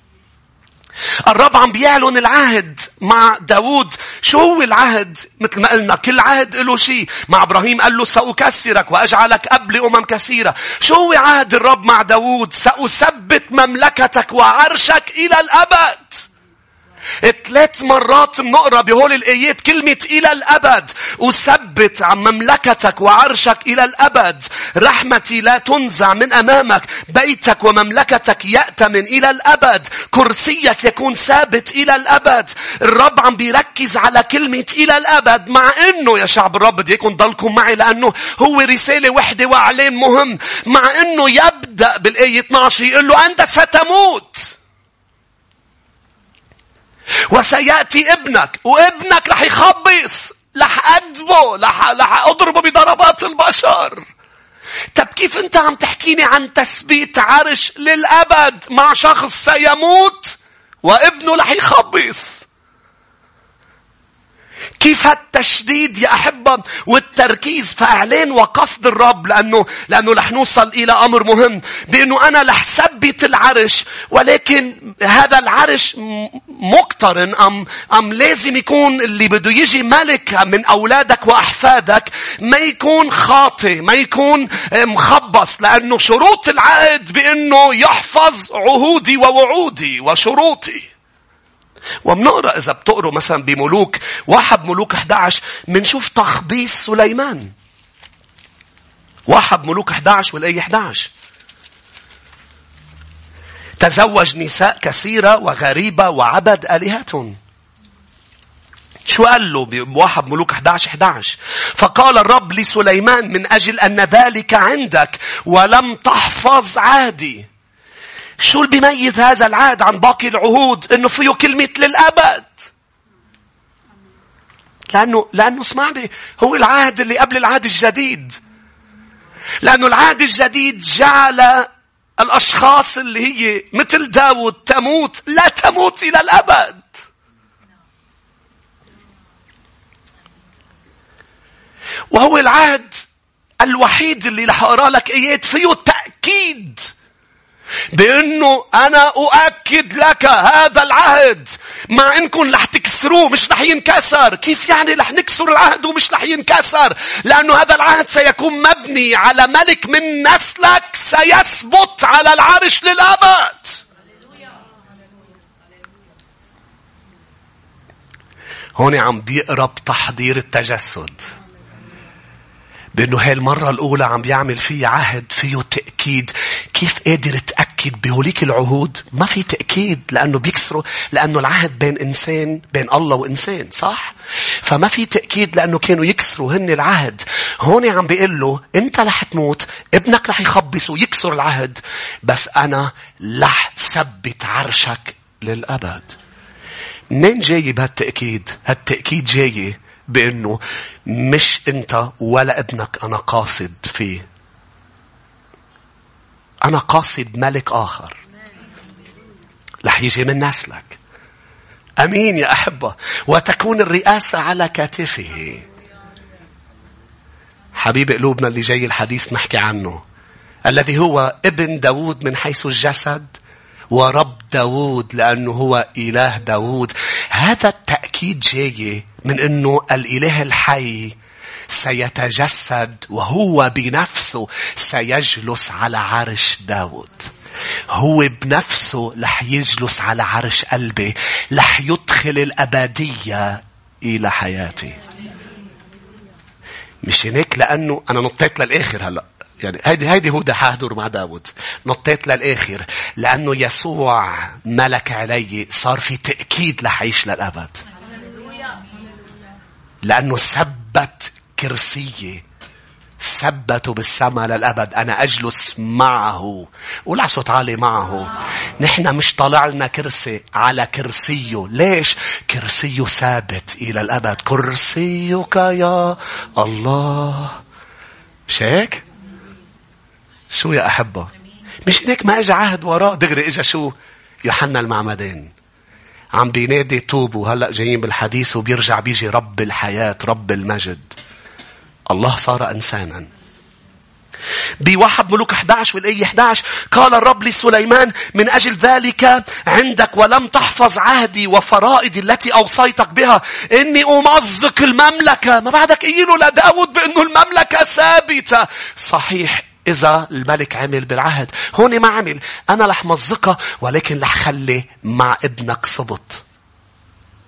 الرب عم بيعلن العهد مع داود. شو هو العهد؟ مثل ما قلنا كل عهد له شيء. مع إبراهيم قال له سأكسرك وأجعلك أب لأمم كثيرة. شو هو عهد الرب مع داود؟ سأثبت مملكتك وعرشك إلى الأبد. ثلاث مرات بنقرأ بهول الآيات كلمة إلى الأبد. أثبت عن مملكتك وعرشك إلى الأبد. رحمتي لا تنزع من أمامك. بيتك ومملكتك يأتمن إلى الأبد. كرسيك يكون ثابت إلى الأبد. الرب عم بيركز على كلمة إلى الأبد مع إنه يا شعب الرب بدي يكون ضلكم معي لأنه هو رسالة وحدة واعلان مهم. مع إنه يبدأ بالآية 12 يقول له أنت ستموت. وسيأتي ابنك وابنك رح يخبص رح أدبه رح, رح أضربه بضربات البشر. طب كيف أنت عم تحكيني عن تثبيت عرش للأبد مع شخص سيموت وابنه رح يخبص؟ كيف هالتشديد يا أحبة والتركيز في إعلان وقصد الرب؟ لأنه, لأنه رح نوصل إلى أمر مهم بأنه أنا رح ثبت العرش ولكن هذا العرش مقترن أم, أم لازم يكون اللي بده يجي ملك من أولادك وأحفادك ما يكون خاطئ ما يكون مخبص لأنه شروط العهد بأنه يحفظ عهودي ووعودي وشروطي. وبنقرأ إذا بتقروا مثلا بملوك واحد ملوك 11 بنشوف تخبيص سليمان. واحد ملوك 11 والآية 11 تزوج نساء كثيرة وغريبة وعبد آلهتهم. شو قال له بواحد ملوك 11 11 فقال الرب لسليمان من أجل أن ذلك عندك ولم تحفظ عهدي. شو اللي بيميز هذا العهد عن باقي العهود؟ إنه فيه كلمة للأبد. لأنه, لأنه اسمعني هو العهد اللي قبل العهد الجديد. لأنه العهد الجديد جعل الأشخاص اللي هي مثل داود تموت لا تموت إلى الأبد. وهو العهد الوحيد اللي رح أقرأ لك إيات فيه تأكيد بأنه أنا أؤكد لك هذا العهد. مع إنكم رح تكسروه مش رح ينكسر. كيف يعني رح نكسر العهد ومش رح ينكسر؟ لأنه هذا العهد سيكون مبني على ملك من نسلك سيثبت على العرش للأبد. هون عم بيقرب تحضير التجسد. بأنه هاي المرة الأولى عم بيعمل فيه عهد فيه تأكيد. كيف قادر تأكد بهوليك العهود؟ ما في تأكيد لأنه بيكسروا لأنه العهد بين إنسان بين الله وإنسان صح؟ فما في تأكيد لأنه كانوا يكسروا هن العهد. هون عم بيقول له أنت رح تموت ابنك رح يخبص ويكسر العهد بس أنا رح ثبت عرشك للأبد. منين جاي بهالتأكيد؟ هالتأكيد جاي بأنه مش أنت ولا ابنك أنا قاصد فيه. أنا قاصد ملك آخر. رح يجي من نسلك. أمين يا أحبة. وتكون الرئاسة على كتفه. حبيب قلوبنا اللي جاي الحديث نحكي عنه. الذي هو ابن داود من حيث الجسد ورب داود لأنه هو إله داود هذا التأكيد جاي من أنه الإله الحي سيتجسد وهو بنفسه سيجلس على عرش داود. هو بنفسه رح يجلس على عرش قلبي رح يدخل الأبدية إلى حياتي. مش هيك؟ لأنه أنا نطيت للآخر هلأ. يعني هيدي هيدي هو حاضر مع داود نطيت للآخر لأنه يسوع ملك علي صار في تأكيد لحيش للأبد. لأنه ثبت كرسية ثبته بالسماء للأبد. أنا أجلس معه. قول صوت عالي معه. نحن مش طالع لنا كرسي على كرسيه. ليش؟ كرسيه ثابت إلى الأبد. كرسيك يا الله. مش هيك؟ شو يا أحبة؟ مش هيك ما إجا عهد وراه دغري إجا شو؟ يوحنا المعمدان عم بينادي توبوا هلأ جايين بالحديث وبيرجع بيجي رب الحياة رب المجد. الله صار إنسانا. بواحد ملوك 11 والآية 11 قال الرب لسليمان من أجل ذلك عندك ولم تحفظ عهدي وفرائدي التي أوصيتك بها. إني أمزق المملكة. ما بعدك قيلوا لداود بأنه المملكة ثابتة. صحيح. إذا الملك عمل بالعهد. هون ما عمل. أنا رح مزقها ولكن رح خلي مع ابنك صبط.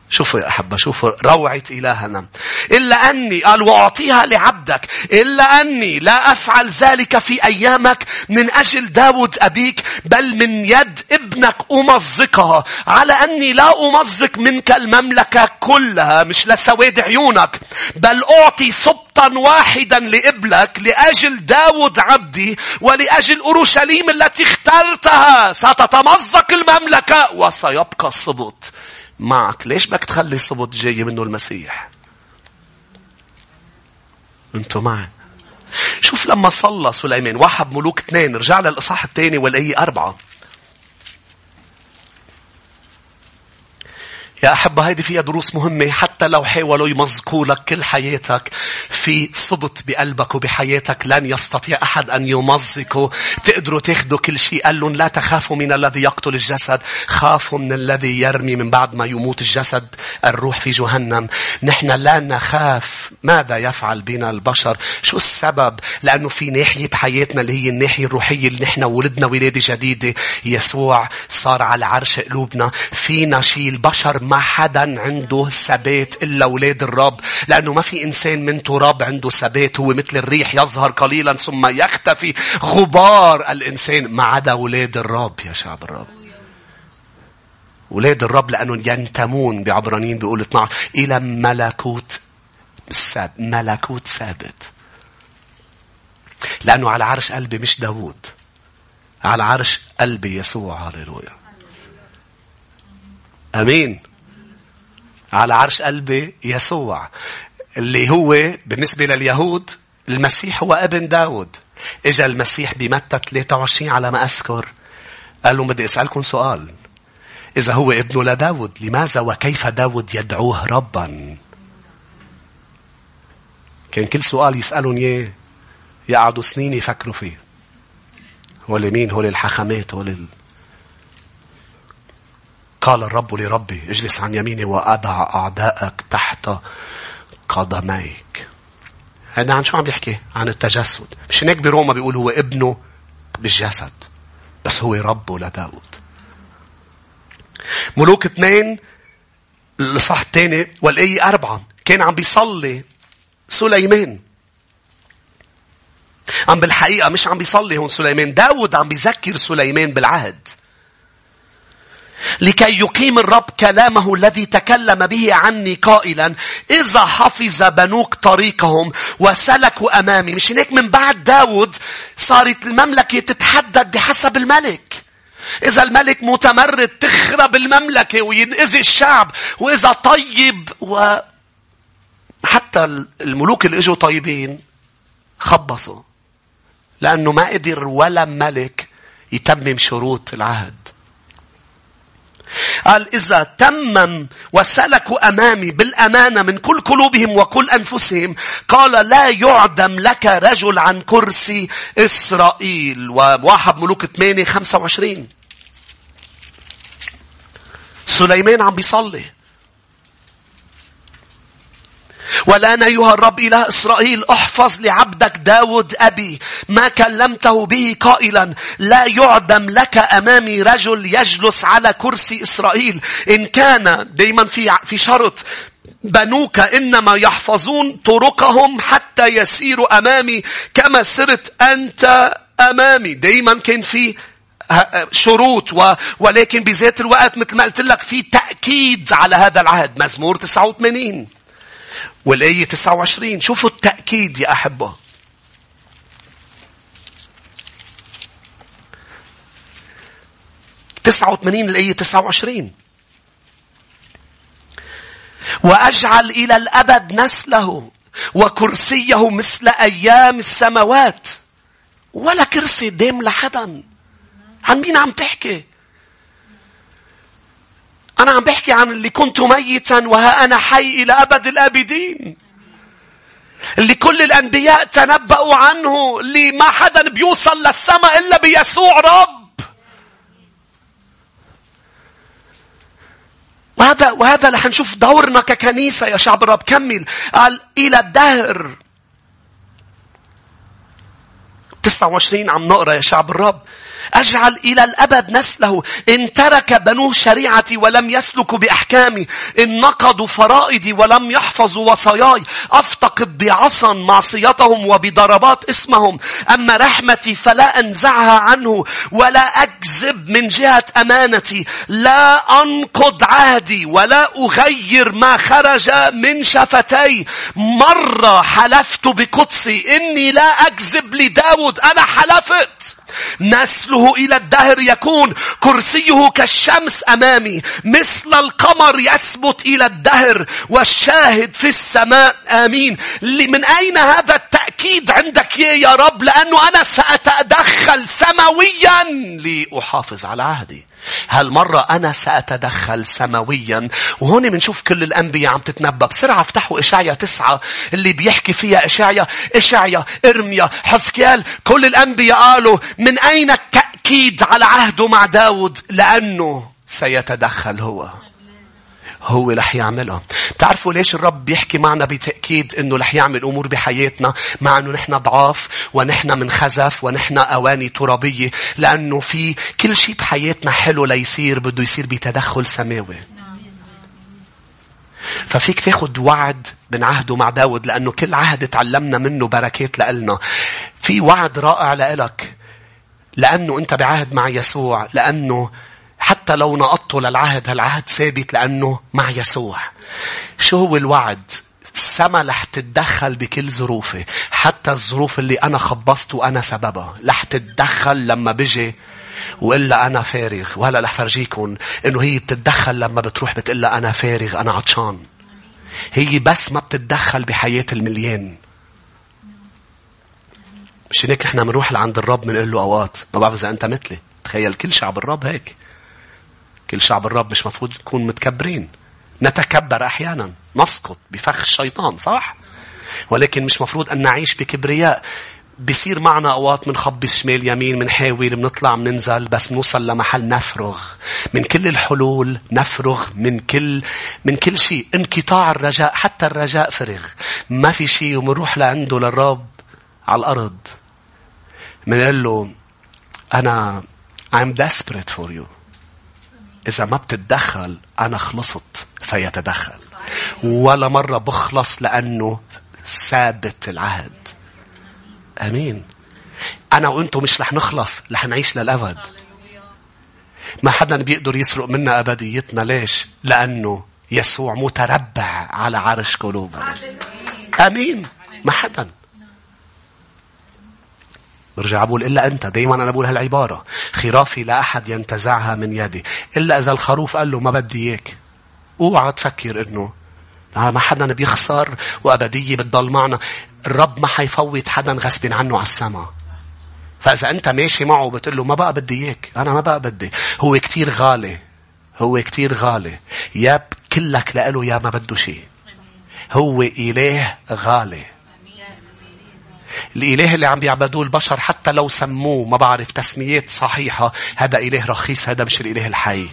شوفوا يا أحبة شوفوا روعة إلهنا. إلا أني قال وأعطيها لعبدك. إلا أني لا أفعل ذلك في أيامك من أجل داود أبيك بل من يد ابنك أمزقها. على أني لا أمزق منك المملكة كلها مش لسواد عيونك بل أعطي سبطا واحدا لإبلك لأجل داود عبدي ولأجل أورشليم التي اخترتها. ستتمزق المملكة وسيبقى السبط معك. ليش بدك تخلي الصبط جاي منه المسيح؟ أنتوا معي. شوف لما صلى سليمان واحد ملوك اثنين رجع للإصحاح الثاني والآية أربعة. يا أحبة هيدي فيها دروس مهمة. حتى لو حاولوا يمزقوا لك كل حياتك في صبت بقلبك وبحياتك لن يستطيع أحد أن يمزقه. تقدروا تاخدوا كل شيء. قال لهم لا تخافوا من الذي يقتل الجسد. خافوا من الذي يرمي من بعد ما يموت الجسد. الروح في جهنم. نحن لا نخاف. ماذا يفعل بنا البشر؟ شو السبب؟ لأنه في ناحية بحياتنا اللي هي الناحية الروحية اللي نحن ولدنا ولادة جديدة. يسوع صار على عرش قلوبنا. فينا شيء البشر ما حدا عنده ثبات إلا أولاد الرب. لأنه ما في إنسان من تراب عنده ثبات. هو مثل الريح يظهر قليلا ثم يختفي غبار الإنسان ما عدا أولاد الرب يا شعب الرب. أولاد الرب لأنه ينتمون بعبرانيين بيقول 12 إلى ملكوت ساب ملكوت ثابت. لأنه على عرش قلبي مش داوود. على عرش قلبي يسوع هللويا. أمين. على عرش قلبي يسوع اللي هو بالنسبة لليهود المسيح هو ابن داود. إجا المسيح بمتى 23 على ما أذكر؟ قال لهم بدي أسألكم سؤال. إذا هو ابنه لداود لماذا وكيف داود يدعوه ربا؟ كان كل سؤال يسالون إياه يقعدوا سنين يفكروا فيه. هو مين؟ هو الحخامات؟ هو قال الرب لربي اجلس عن يميني وأضع أعدائك تحت قدميك هذا عن شو عم بيحكي؟ عن التجسد. مش هيك بروما بيقول هو ابنه بالجسد. بس هو ربه لداود. ملوك اثنين الصح الثاني والآية أربعة كان عم بيصلي سليمان عم بالحقيقة مش عم بيصلي هون سليمان داود عم بيذكر سليمان بالعهد لكي يقيم الرب كلامه الذي تكلم به عني قائلا إذا حفظ بنوك طريقهم وسلكوا أمامي. مش هناك من بعد داود صارت المملكة تتحدد بحسب الملك. إذا الملك متمرد تخرب المملكة وينأذي الشعب وإذا طيب و حتى الملوك اللي إجوا طيبين خبصوا لأنه ما قدر ولا ملك يتمم شروط العهد. قال إذا تمم وسلكوا أمامي بالأمانة من كل قلوبهم وكل أنفسهم قال لا يعدم لك رجل عن كرسي إسرائيل. وواحد ملوك 8 25 سليمان عم بيصلي. والآن أيها الرب إله إسرائيل احفظ لعبدك داود أبي ما كلمته به قائلا لا يعدم لك أمامي رجل يجلس على كرسي إسرائيل. إن كان دايما في في شرط بنوك إنما يحفظون طرقهم حتى يسيروا أمامي كما سرت أنت أمامي. دايما كان في شروط و... ولكن بذات الوقت مثل ما قلت لك في تأكيد على هذا العهد. مزمور 89 والآية 29 شوفوا التأكيد يا أحبة. تسعة وثمانين الآية تسعة وعشرين. وأجعل إلى الأبد نسله وكرسيه مثل أيام السماوات. ولا كرسي دام لحدا. عن مين عم تحكي؟ أنا عم بحكي عن اللي كنت ميتا وها أنا حي إلى أبد الآبدين. اللي كل الأنبياء تنبأوا عنه. اللي ما حدا بيوصل للسماء إلا بيسوع رب. وهذا وهذا رح نشوف دورنا ككنيسة يا شعب الرب كمل قال إلى الدهر 29 عم نقرأ يا شعب الرب أجعل إلى الأبد نسله. إن ترك بنوه شريعتي ولم يسلكوا بأحكامي إن نقضوا فرائدي ولم يحفظوا وصاياي أفتقد بعصا معصيتهم وبضربات اسمهم. أما رحمتي فلا أنزعها عنه ولا أكذب من جهة أمانتي. لا أنقض عهدي ولا أغير ما خرج من شفتي. مرة حلفت بقدسي إني لا أكذب لداود أنا حلفت. نسله إلى الدهر يكون كرسيه كالشمس أمامي. مثل القمر يثبت إلى الدهر والشاهد في السماء آمين. من أين هذا التأكيد عندك يا رب؟ لأنه أنا سأتدخل سماويا لأحافظ على عهدي. هالمرة أنا سأتدخل سماويا؟ وهون بنشوف كل الأنبياء عم تتنبأ. بسرعة افتحوا إشعيا تسعة اللي بيحكي فيها إشعيا إشعيا إرميا حسكيال كل الأنبياء قالوا من أين التأكيد على عهده مع داود؟ لأنه سيتدخل هو. هو رح يعملها. بتعرفوا ليش الرب بيحكي معنا بتأكيد إنه رح يعمل أمور بحياتنا مع إنه نحن ضعاف ونحن من خزف ونحن أواني ترابية لأنه في كل شيء بحياتنا حلو ليصير بده يصير بتدخل سماوي. ففيك تاخد وعد من عهده مع داود لأنه كل عهد تعلمنا منه بركات لإلنا. في وعد رائع لإلك. لأنه أنت بعهد مع يسوع. لأنه حتى لو نقضته للعهد هالعهد ثابت لأنه مع يسوع. شو هو الوعد؟ السما رح تتدخل بكل ظروفي. حتى الظروف اللي أنا خبصت وأنا سببها. رح تتدخل لما بجي وإلا أنا فارغ. وهلا رح فرجيكم إنه هي بتتدخل لما بتروح بتقول أنا فارغ أنا عطشان. هي بس ما بتتدخل بحياة المليان. مش هيك إحنا بنروح لعند الرب بنقول له أوقات ما بعرف إذا أنت مثلي تخيل كل شعب الرب هيك كل شعب الرب مش مفروض نكون متكبرين. نتكبر أحيانا. نسقط بفخ الشيطان صح؟ ولكن مش مفروض أن نعيش بكبرياء. بصير معنا أوقات منخبص شمال يمين منحاول منطلع مننزل بس نوصل لمحل نفرغ. من كل الحلول نفرغ من كل من كل شيء. انقطاع الرجاء حتى الرجاء فرغ. ما في شيء ومنروح لعنده للرب على الأرض. منقول له أنا I'm desperate for you. إذا ما بتتدخل أنا خلصت فيتدخل. ولا مرة بخلص لأنه ثابت العهد. أمين. أنا وأنتم مش رح نخلص رح نعيش للأبد. ما حدا بيقدر يسرق منا أبديتنا. ليش؟ لأنه يسوع متربع على عرش قلوبنا. أمين. ما حدا. برجع بقول إلا أنت. دايما أنا بقول هالعبارة. خرافي لا أحد ينتزعها من يدي. إلا إذا الخروف قال له ما بدي إياك. أوعى تفكر إنه ما حدا بيخسر وأبدية بتضل معنا. الرب ما حيفوت حدا غصب عنه على السماء. فإذا أنت ماشي معه بتقول له ما بقى بدي إياك. أنا ما بقى بدي. هو كتير غالي. هو كتير غالي. يا كلك لإله يا ما بده شيء. هو إله غالي. الإله اللي عم بيعبدوه البشر حتى لو سموه ما بعرف تسميات صحيحة هذا إله رخيص هذا مش الإله الحي.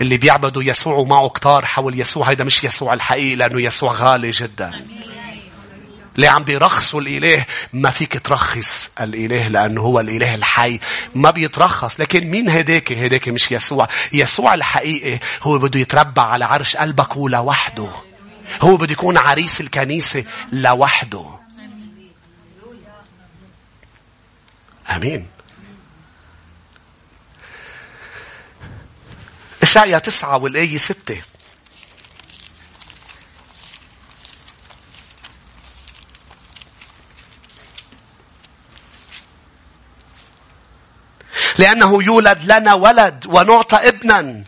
اللي بيعبدوا يسوع ومعه كتار حول يسوع هذا مش يسوع الحقيقي لأنه يسوع غالي جدا. اللي عم بيرخصوا الإله ما فيك ترخص الإله لأنه هو الإله الحي. ما بيترخص. لكن مين هداك؟ هداك مش يسوع. يسوع الحقيقي هو بده يتربع على عرش قلبك لوحده هو بده يكون عريس الكنيسة لوحده. آمين. إشعيا تسعة والآية ستة. لأنه يولد لنا ولد ونعطى ابنا.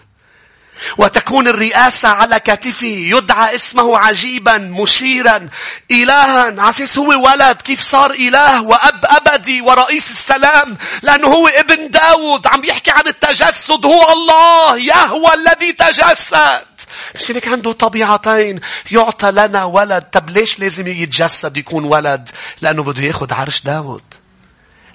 وتكون الرئاسة على كتفه يدعى اسمه عجيبا مشيرا إلها. عسيس هو ولد. كيف صار إله وأب أبدي ورئيس السلام؟ لأنه هو ابن داود. عم يحكي عن التجسد. هو الله. يهوى الذي تجسد. مش هيك عنده طبيعتين. يعطى لنا ولد. طب ليش لازم يتجسد يكون ولد؟ لأنه بده ياخد عرش داود.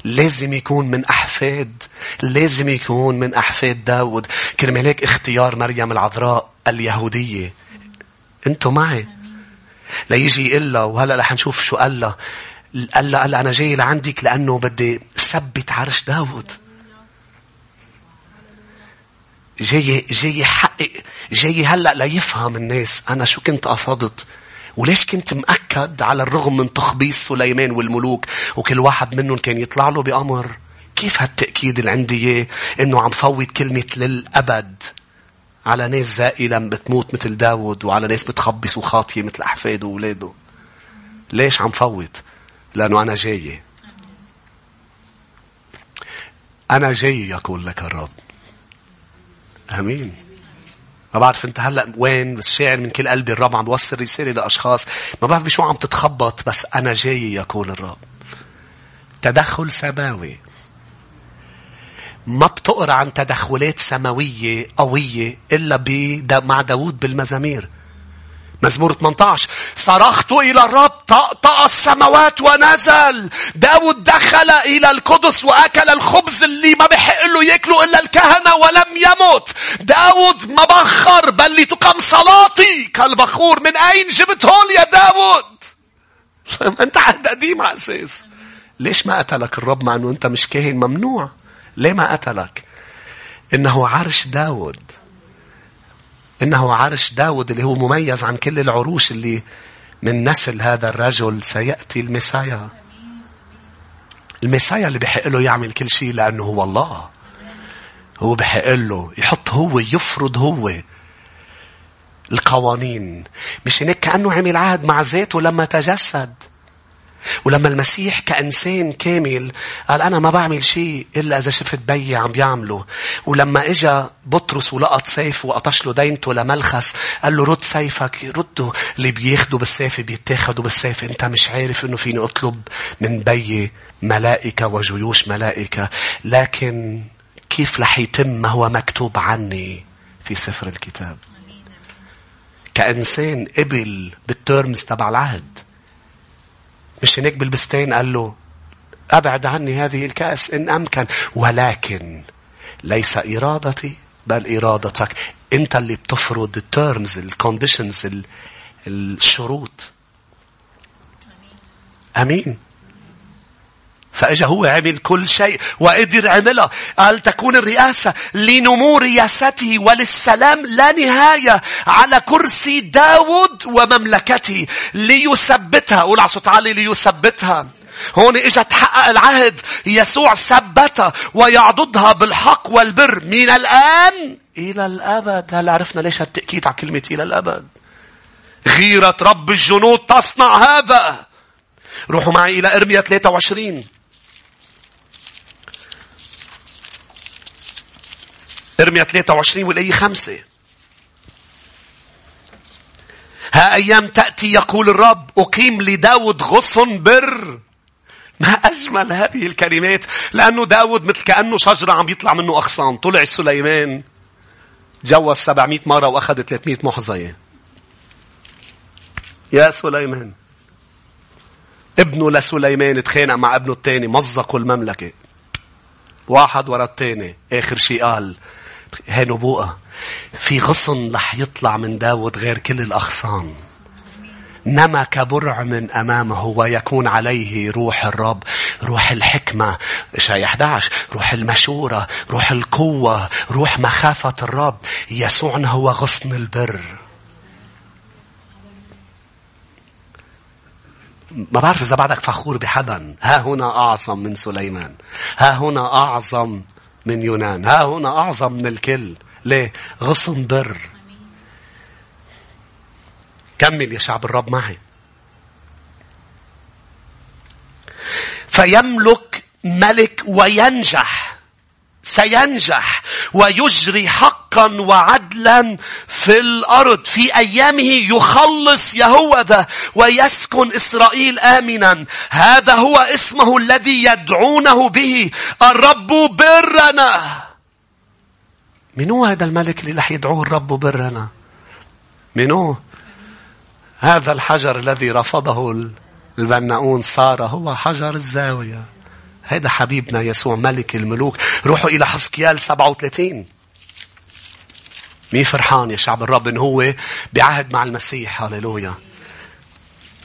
لازم يكون من أحفاد لازم يكون من أحفاد داود. كرمال هيك اختيار مريم العذراء اليهودية. أنتوا معي؟ ليجي يقول لها وهلأ رح نشوف شو قال لها قال لها قال لها أنا جاي لعندك لأنه بدي ثبت عرش داود. جاي جاي يحقق جاي هلأ ليفهم الناس أنا شو كنت قصدت. وليش كنت مأكد على الرغم من تخبيص سليمان والملوك؟ وكل واحد منهم كان يطلع له بأمر. كيف هالتأكيد اللي عندي إياه؟ إنه عم فوت كلمة للأبد. على ناس زائلة بتموت مثل داود وعلى ناس بتخبص وخاطية مثل أحفاده وولاده ليش عم فوت؟ لأنه أنا جاي أنا جاي يقول لك الرب. أمين. ما بعرف انت هلا وين بس شاعر من كل قلبي الرب عم بوصل رسالة لأشخاص ما بعرف بشو عم تتخبط بس أنا جاي يقول الرب. تدخل سماوي. ما بتقرأ عن تدخلات سماوية قوية إلا مع داوود بالمزامير. مزمور 18 صرخت إلى الرب طأطأ السماوات ونزل. داود دخل إلى القدس وأكل الخبز اللي ما بحق له يأكله إلا الكهنة ولم يمت. داود ما بخر بل لتقام صلاتي. كالبخور من أين جبت هول يا داود؟ أنت عهد قديم على أساس ليش ما قتلك الرب مع أنه أنت مش كاهن ممنوع؟ ليه ما قتلك؟ إنه عرش داود. إنه عرش داود اللي هو مميز عن كل العروش اللي من نسل هذا الرجل سيأتي المسايا. المسايا اللي بحق له يعمل كل شيء لأنه هو الله. هو بحق له يحط هو يفرض هو القوانين. مش هيك كأنه عمل عهد مع ذاته لما تجسد. ولما المسيح كإنسان كامل قال أنا ما بعمل شيء إلا إذا شفت بيي عم بيعمله. ولما إجا بطرس ولقط سيف وقطش له دينته لملخس قال له رد سيفك رده اللي بياخده بالسيف بيتاخدوا بالسيف. أنت مش عارف إنه فيني أطلب من بيي ملائكة وجيوش ملائكة. لكن كيف رح يتم ما هو مكتوب عني في سفر الكتاب؟ كإنسان قبل بال terms تبع العهد. مش هناك بالبستين قال له أبعد عني هذه الكأس إن أمكن ولكن ليس إرادتي بل إرادتك. أنت اللي بتفرض ال terms ال conditions الشروط. أمين. فاجا هو عمل كل شيء وقدر عملها قال تكون الرئاسة لنمو رياسته وللسلام لا نهاية على كرسي داود ومملكته ليثبتها. قول على صوت عالي ليثبتها. هون إجا تحقق العهد. يسوع ثبتها ويعضدها بالحق والبر. من الآن إلى الأبد. هل عرفنا ليش هالتأكيد على كلمة إلى الأبد. غيرة رب الجنود تصنع هذا. روحوا معي إلى إرميا 23 ارميا 23 والآية 5 ها أيام تأتي يقول الرب أقيم لداود غصن بر. ما أجمل هذه الكلمات لأنه داود مثل كأنه شجرة عم يطلع منه أغصان. طلع سليمان جوز 700 مرة وأخذ 300 محظية يا سليمان. ابنه لسليمان اتخانق مع ابنه الثاني مزقوا المملكة. واحد ورا الثاني آخر شيء قال هي نبوءة. في غصن رح يطلع من داود غير كل الأغصان. نما كبرع من أمامه ويكون عليه روح الرب روح الحكمة. شيء 11 روح المشورة روح القوة روح مخافة الرب. يسوعنا هو غصن البر. ما بعرف إذا بعدك فخور بحدا. ها هنا أعظم من سليمان. ها هنا أعظم من يونان. ها هنا أعظم من الكل. ليه؟ غصن بر كمل يا شعب الرب معي. فيملك ملك وينجح. سينجح ويجري حق حقا وعدلا في الأرض. في أيامه يخلص يهوذا ويسكن إسرائيل آمنا. هذا هو اسمه الذي يدعونه به الرب برنا. من هو هذا الملك اللي رح يدعوه الرب برنا؟ من هو هذا الحجر الذي رفضه البناؤون. صار هو حجر الزاوية. هذا حبيبنا يسوع ملك الملوك. روحوا إلى حسكيال 37 مين فرحان يا شعب الرب إن هو بعهد مع المسيح. هاليلويا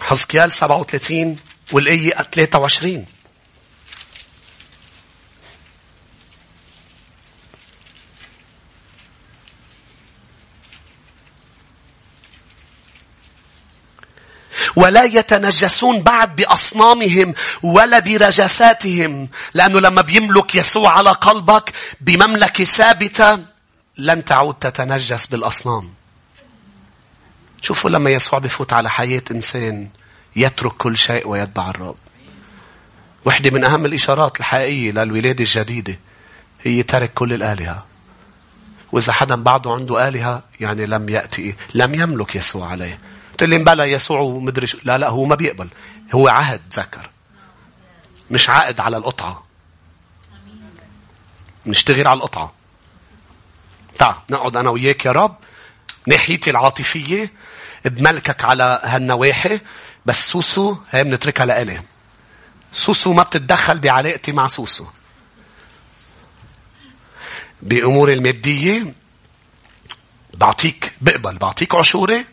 حسكيال 37 والآية 23 ولا يتنجسون بعد بأصنامهم ولا برجساتهم. لأنه لما بيملك يسوع على قلبك بمملكة ثابتة لن تعود تتنجس بالأصنام. شوفوا لما يسوع بفوت على حياة إنسان يترك كل شيء ويتبع الرب. وحدة من أهم الإشارات الحقيقية للولادة الجديدة هي ترك كل الآلهة. وإذا حدا بعده عنده آلهة يعني لم يأتي لم يملك يسوع عليه. تقول لي بلا يسوع ومدري شو. لا لا هو ما بيقبل. هو عهد ذكر. مش عائد على القطعة. نشتغل على القطعة. تعال نقعد أنا وياك يا رب. ناحيتي العاطفية بملكك على هالنواحي. بس سوسو هي بنتركها لإلي. سوسو ما بتتدخل بعلاقتي مع سوسو. بأمور المادية بعطيك بقبل بعطيك عشورة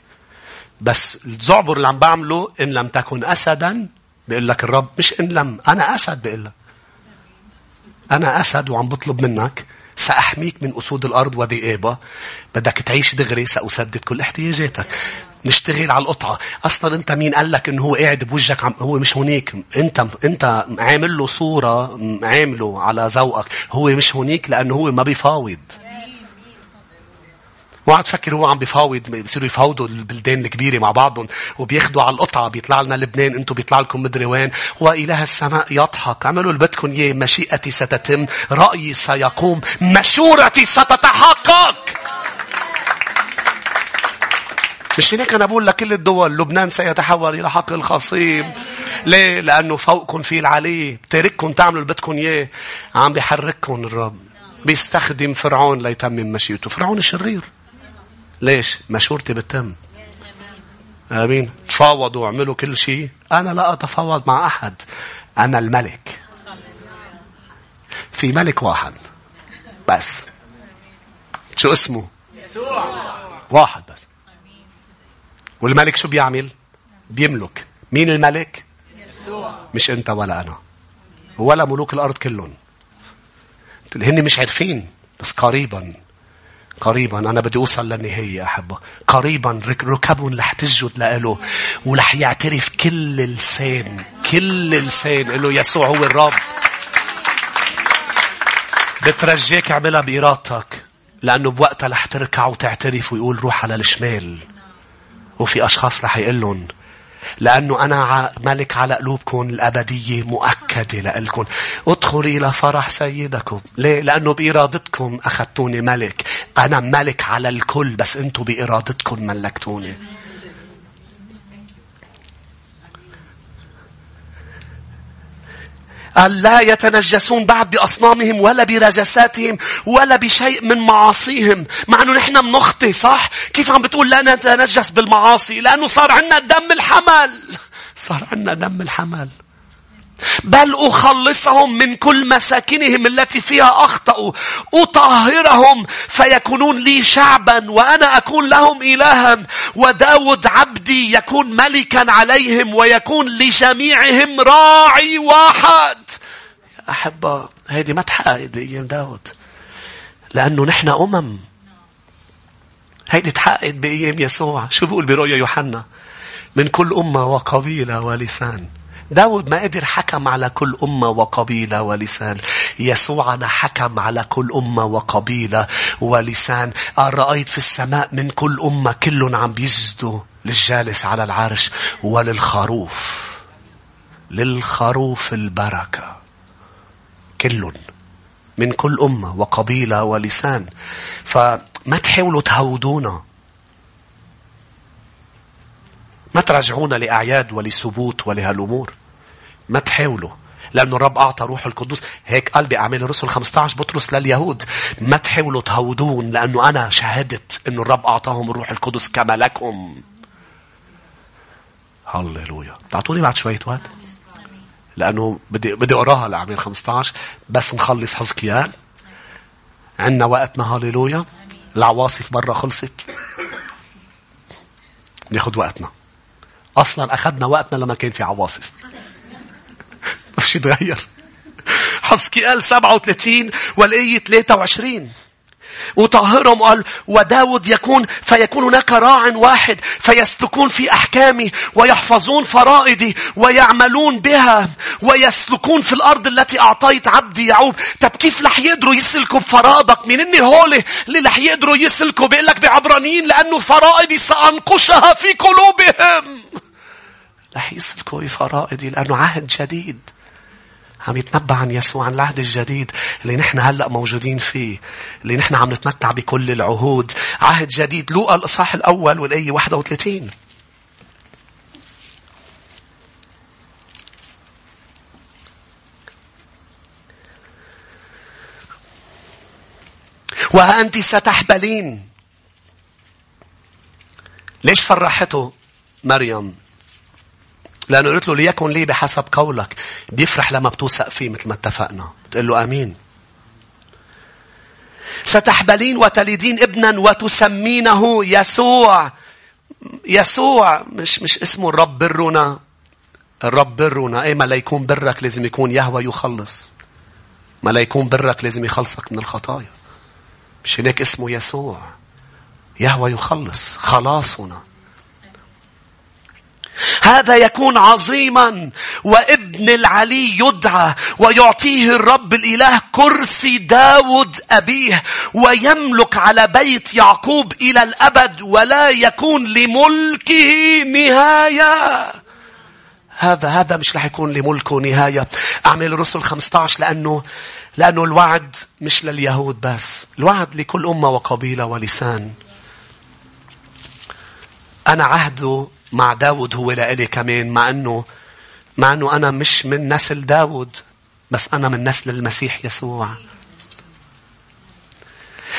بس الزعبر اللي عم بعمله إن لم تكن أسدا بيقول لك الرب مش إن لم أنا أسد بيقول لك. أنا أسد وعم بطلب منك سأحميك من أسود الأرض وذئابة بدك تعيش دغري سأسدد كل احتياجاتك. نشتغل على القطعة. أصلا أنت مين قال لك إنه هو قاعد بوجهك عم هو مش هونيك. أنت أنت عامل له صورة عامله على ذوقك. هو مش هونيك لأنه هو ما بيفاوض. اوعى تفكر هو عم بيفاوض بيصيروا يفاوضوا البلدان الكبيرة مع بعضهم وبياخدوا على القطعة بيطلع لنا لبنان أنتم بيطلع لكم مدري وين. هو إله السماء يضحك. اعملوا اللي بدكم إياه مشيئتي ستتم رأيي سيقوم مشورتي ستتحقق! مش هيك أنا بقول لكل الدول لبنان سيتحول إلى حقل الخصيب ليه؟ لأنه فوقكم في العلي تارككم تعملوا اللي بدكم إياه. عم بيحرككم الرب بيستخدم فرعون ليتمم مشيئته. فرعون شرير ليش؟ مشورتي بتتم. آمين. تفاوضوا واعملوا كل شيء. أنا لا أتفاوض مع أحد. أنا الملك. في ملك واحد. بس. شو اسمه؟ يسوع. واحد بس. والملك شو بيعمل؟ بيملك. مين الملك؟ يسوع. مش أنت ولا أنا. ولا ملوك الأرض كلهم. هن مش عارفين بس قريبا قريبا. أنا بدي أوصل للنهاية أحبه. قريبا. ركب رح تسجد لإله ورح يعترف كل لسان كل لسان. له يسوع هو الرب. بترجيك أعملها بإرادتك لأنه بوقتها رح تركع وتعترف ويقول روح على الشمال. وفي أشخاص رح يقول لهم لأنه أنا ملك على قلوبكم الأبدية مؤكدة لألكم. ادخلوا إلى فرح سيدكم. ليه؟ لأنه بإرادتكم أخذتوني ملك. أنا ملك على الكل بس أنتم بإرادتكم ملكتوني. قال لا يتنجسون بعد بأصنامهم ولا برجساتهم ولا بشيء من معاصيهم. مع أنه نحن بنخطي صح؟ كيف عم بتقول لا نتنجس بالمعاصي؟ لأنه صار عندنا دم الحمل. صار عندنا دم الحمل. بل أخلصهم من كل مساكنهم التي فيها أخطأوا أطهرهم فيكونون لي شعبا وأنا أكون لهم إلها. وداود عبدي يكون ملكا عليهم ويكون لجميعهم راعي واحد. أحبة هذه ما تحققت بأيام داود. لأنه نحن أمم. هيدي تحققت بأيام يسوع. شو بيقول برؤيا يوحنا؟ من كل أمة وقبيلة ولسان. داود ما قدر حكم على كل أمة وقبيلة ولسان. يسوع أنا حكم على كل أمة وقبيلة ولسان. رأيت في السماء من كل أمة كلهم عم بيسجدوا للجالس على العرش وللخروف. للخروف البركة. كلهم من كل أمة وقبيلة ولسان. فما تحاولوا تهودونا. ما ترجعونا لأعياد ولثبوت ولهالأمور؟ ما تحاولوا. لأنه الرب أعطى روح القدس هيك قال بأعمال الرسل 15 بطرس لليهود. ما تحاولوا تهودون لأنه أنا شهدت أنه الرب أعطاهم الروح القدس كما لكم هللويا. تعطوني بعد شوية وقت؟ لأنه بدي بدي أقراها لأعمال 15 بس نخلص حزقيال عندنا وقتنا. هللويا. العواصف برا خلصت. ناخد وقتنا. أصلا أخذنا وقتنا لما كان في عواصف. مش يتغير. حزقيال 37 والآية 23 وطهرهم قال وداود يكون فيكون هناك راع واحد فيسلكون في أحكامي ويحفظون فرائدي ويعملون بها ويسلكون في الأرض التي أعطيت عبدي يعوب طب كيف رح يقدروا يسلكوا بفرائضك من إني هولي؟ اللي رح يقدروا يسلكوا؟ بيقول لك بعبرانيين لأنه فرائدي سأنقشها في قلوبهم. رح يسلكوا بفرائدي لأنه عهد جديد. عم يتنبأ عن يسوع عن العهد الجديد اللي نحن هلأ موجودين فيه اللي نحن عم نتمتع بكل العهود. عهد جديد. لوقا الإصحاح الأول والآية 31 وأنت ستحبلين. ليش فرحته مريم؟ لأنه قلت له ليكن لي بحسب قولك. بيفرح لما بتوثق فيه مثل ما اتفقنا. بتقول له أمين. ستحبلين وتلدين ابنا وتسمينه يسوع. يسوع. مش مش اسمه الرب برنا الرب برنا إيه ما لا يكون برك لازم يكون يهوى يخلص. ما لا يكون برك لازم يخلصك من الخطايا. مش هناك اسمه يسوع. يهوى يخلص. خلاصنا هذا يكون عظيما وابن العلي يدعى ويعطيه الرب الإله كرسي داود أبيه ويملك على بيت يعقوب إلى الأبد ولا يكون لملكه نهاية. هذا هذا مش رح يكون لملكه نهاية. أعمل الرسل 15 لأنه لأنه الوعد مش لليهود بس الوعد لكل أمة وقبيلة ولسان. أنا عهده مع داود هو لإلي كمان مع أنه مع أنه أنا مش من نسل داود بس أنا من نسل المسيح يسوع.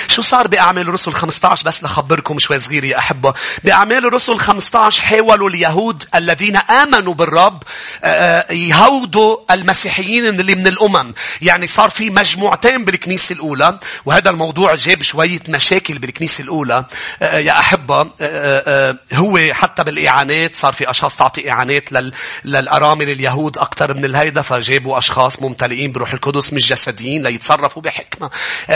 شو صار بأعمال الرسل 15 بس لخبركم شوي صغير يا أحبة. بأعمال الرسل 15 حاولوا اليهود الذين آمنوا بالرب آه، آه، يهودوا المسيحيين اللي من الأمم. يعني صار في مجموعتين بالكنيسة الأولى وهذا الموضوع جاب شوية مشاكل بالكنيسة الأولى. آه، يا أحبة هو حتى بالإعانات صار في أشخاص تعطي إعانات للأرامل اليهود أكثر من الهيدا فجابوا أشخاص ممتلئين بروح القدس مش جسديين ليتصرفوا بحكمة.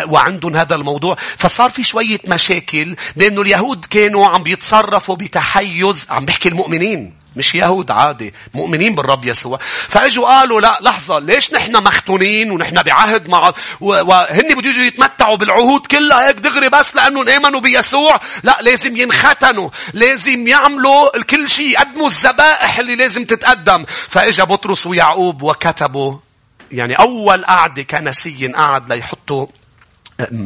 وعندهم هذا الموضوع فصار في شوية مشاكل لأنه اليهود كانوا عم بيتصرفوا بتحيز عم بحكي المؤمنين مش يهود عادي مؤمنين بالرب يسوع. فإجوا قالوا لا لحظة ليش نحن مختونين ونحن بعهد مع وهن بده يجوا يتمتعوا بالعهود كلها هيك دغري بس لأنهم آمنوا بيسوع؟ لا لازم ينختنوا لازم يعملوا كل شيء يقدموا الذبائح اللي لازم تتقدم. فإجا بطرس ويعقوب وكتبوا يعني أول قعدة كنسية قعد ليحطوا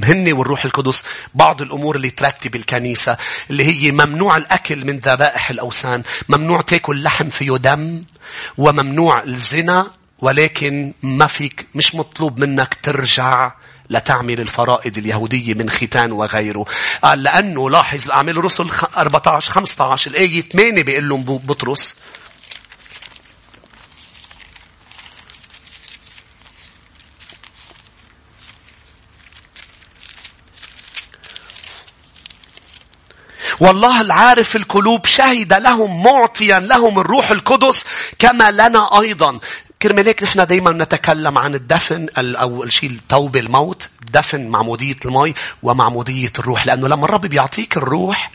هن والروح القدس بعض الأمور اللي ترتب الكنيسة اللي هي ممنوع الأكل من ذبائح الأوثان ممنوع تاكل لحم فيه دم وممنوع الزنا ولكن ما فيك مش مطلوب منك ترجع لتعمل الفرائض اليهودية من ختان وغيره. قال لأنه لاحظ أعمال الرسل 14 15 الآية 8 بيقول لهم بطرس والله العارف القلوب شهد لهم معطيا لهم الروح القدس كما لنا أيضا. كرمالك نحن دايما نتكلم عن الدفن أو شيء التوبة الموت دفن معمودية المي ومعمودية الروح لأنه لما الرب بيعطيك الروح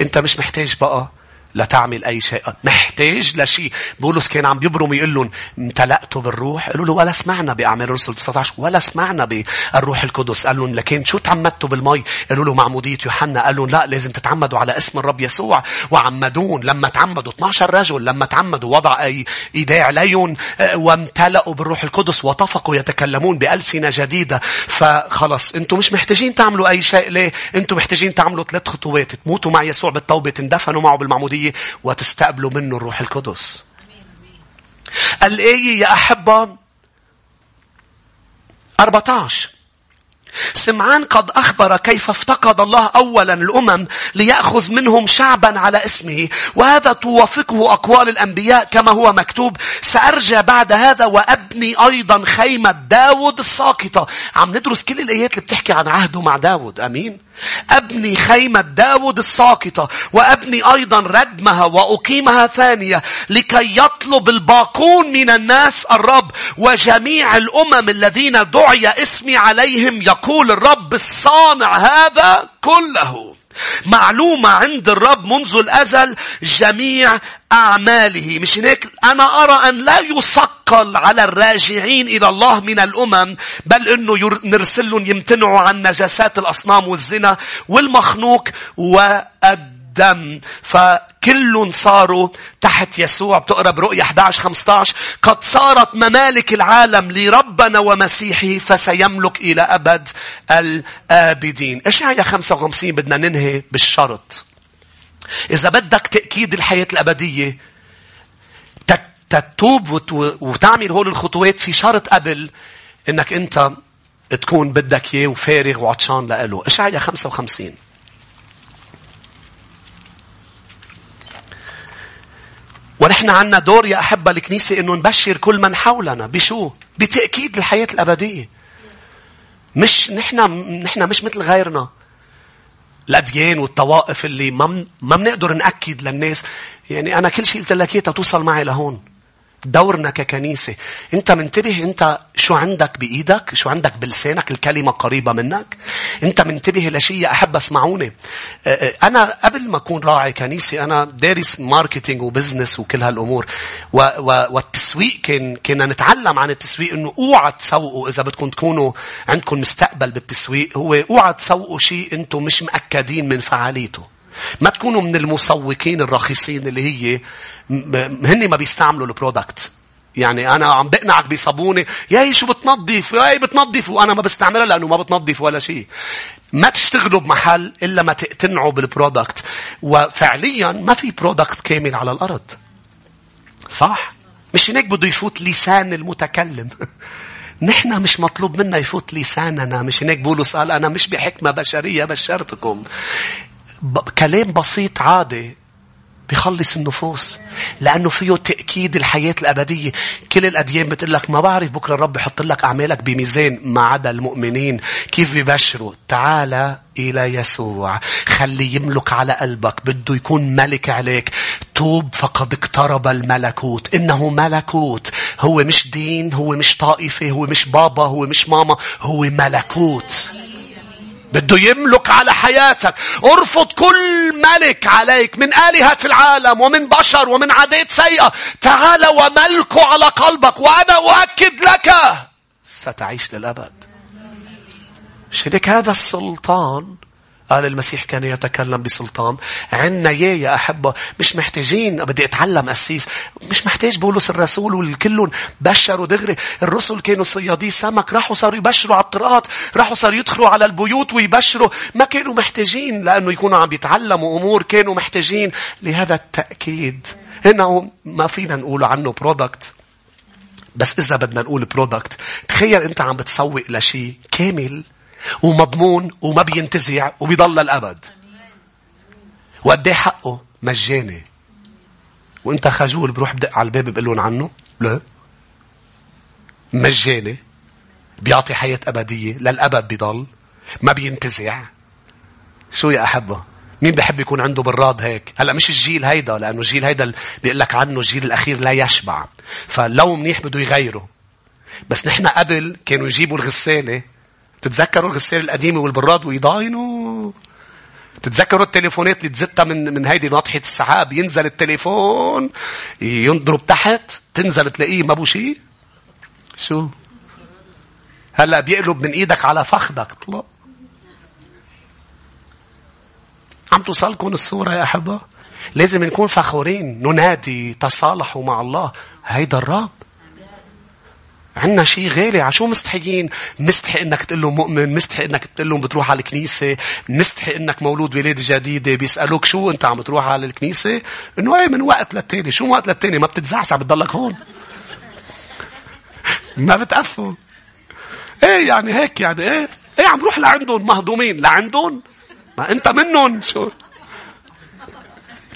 أنت مش محتاج بقى لتعمل أي شيء. محتاج لشيء بولس كان عم بيبرم يقول لهم امتلأتوا بالروح. قالوا له ولا سمعنا بأعمال الرسل 19 ولا سمعنا بالروح القدس. قال لهم لكن شو تعمدتوا بالمي؟ قالوا له معمودية يوحنا. قال لهم لا لازم تتعمدوا على اسم الرب يسوع. وعمدون لما تعمدوا 12 رجل لما تعمدوا وضع أي إيداع عليهم آه، وامتلأوا بالروح القدس وطفقوا يتكلمون بألسنة جديدة. فخلص. أنتم مش محتاجين تعملوا أي شيء. ليه؟ أنتم محتاجين تعملوا ثلاث خطوات. تموتوا مع يسوع بالتوبة تندفنوا معه بالمعمودية. وتستقبلوا منه الروح القدس. الآية يا أحبة 14 سمعان قد أخبر كيف افتقد الله أولا الأمم ليأخذ منهم شعبا على اسمه. وهذا توافقه أقوال الأنبياء كما هو مكتوب. سأرجع بعد هذا وأبني أيضا خيمة داود الساقطة. عم ندرس كل الآيات اللي بتحكي عن عهده مع داود. أمين. أبني خيمة داود الساقطة وأبني أيضا ردمها وأقيمها ثانية لكي يطلب الباقون من الناس الرب وجميع الأمم الذين دعي اسمي عليهم يقول الرب الصانع هذا كله معلومة عند الرب منذ الأزل جميع أعماله. مش هيك أنا أرى أن لا يثقل على الراجعين إلى الله من الأمم بل أنه نرسلهم يمتنعوا عن نجاسات الأصنام والزنا والمخنوق والدين الدم. فكل صاروا تحت يسوع. بتقرأ برؤيا 11 15 قد صارت ممالك العالم لربنا ومسيحه فسيملك إلى أبد الآبدين. اشعيا 55 بدنا ننهي بالشرط. إذا بدك تأكيد الحياة الأبدية تتوب وتعمل هول الخطوات في شرط قبل إنك أنت تكون بدك إياه وفارغ وعطشان لإله. اشعيا 55 ونحن عنا دور يا أحبة الكنيسة إنه نبشر كل من حولنا بشو؟ بتأكيد الحياة الأبدية. مش نحن نحن مش مثل غيرنا. الأديان والطوائف اللي ما ما بنقدر نأكد للناس. يعني أنا كل شيء قلت لك توصل معي لهون. دورنا ككنيسة. أنت منتبه أنت شو عندك بإيدك؟ شو عندك بلسانك؟ الكلمة قريبة منك؟ أنت منتبه لشيء أحب اسمعوني. أنا قبل ما أكون راعي كنيسة أنا دارس marketing و business وكل هالأمور. و و والتسويق كان كنا نتعلم عن التسويق إنه أوعى تسوقوا إذا بدكم تكونوا عندكم مستقبل بالتسويق هو أوعى تسوقوا شيء أنتم مش مأكدين من فعاليته. ما تكونوا من المسوقين الرخيصين اللي هي هن ما بيستعملوا ال product. يعني أنا عم بقنعك بصابونة يا شو بتنظف يا بتنظف وأنا ما بستعملها لأنه ما بتنظف ولا شيء. ما تشتغلوا بمحل إلا ما تقتنعوا بال product. وفعليا ما في product كامل على الأرض. صح؟ مش هيك بده يفوت لسان المتكلم. نحن مش مطلوب منا يفوت لساننا مش هيك بولس قال أنا مش بحكمة بشرية بشرتكم كلام بسيط عادي بيخلص النفوس لأنه فيه تأكيد الحياة الأبدية. كل الأديان بتقول لك ما بعرف بكرة الرب يحط لك أعمالك بميزان ما عدا المؤمنين. كيف بيبشروا تعال إلى يسوع. خلي يملك على قلبك بده يكون ملك عليك. توب فقد اقترب الملكوت. إنه ملكوت. هو مش دين هو مش طائفة هو مش بابا هو مش ماما هو ملكوت. بده يملك على حياتك. ارفض كل ملك عليك من آلهة العالم ومن بشر ومن عادات سيئة. تعال وملكه على قلبك وأنا أؤكد لك. ستعيش للأبد. شدك هذا السلطان قال المسيح كان يتكلم بسلطان. عنا يا يا أحبة مش محتاجين بدي أتعلم أسيس. مش محتاج بولس الرسول والكلهم بشروا دغري. الرسل كانوا صيادي سمك راحوا صاروا يبشروا على الطرقات راحوا صاروا يدخلوا على البيوت ويبشروا. ما كانوا محتاجين لأنه يكونوا عم يتعلموا أمور كانوا محتاجين لهذا التأكيد. هنا ما فينا نقول عنه برودكت بس إذا بدنا نقول برودكت تخيل أنت عم بتسوق لشيء كامل. ومضمون وما بينتزع وبيضل للأبد. وقد حقه مجاني. وانت خجول بروح بدق على الباب بقول لهم عنه؟ لا. مجاني. بيعطي حياة أبدية. للأبد بيضل. ما بينتزع. شو يا أحبة؟ مين بحب يكون عنده براد هيك؟ هلأ مش الجيل هيدا لأنه الجيل هيدا بيقول لك عنه الجيل الأخير لا يشبع. فلو منيح بده يغيره. بس نحن قبل كانوا يجيبوا الغسالة تتذكروا الغسالة القديمة والبراد ويضاينوا؟ تتذكروا التليفونات اللي تزتها من من هيدي ناطحة السحاب؟ ينزل التليفون ينضرب تحت تنزل تلاقيه ما بو شيء شو؟ هلا بيقلب من إيدك على فخدك عم توصلكم الصورة يا أحبة؟ لازم نكون فخورين ننادي تصالحوا مع الله. هيدا الرب. عنا شيء غالي. عشو مستحيين؟ مستحي إنك تقول لهم مؤمن مستحي إنك تقول لهم بتروح على الكنيسة مستحي إنك مولود ولادة جديدة بيسألوك شو أنت عم تروح على الكنيسة؟ إنه إيه من وقت للتاني. شو وقت للتاني؟ ما بتتزعزع بتضلك هون. ما بتقفوا. إيه يعني هيك يعني إيه؟ إيه عم روح لعندهم مهضومين. لعندهم؟ ما أنت منهم. شو؟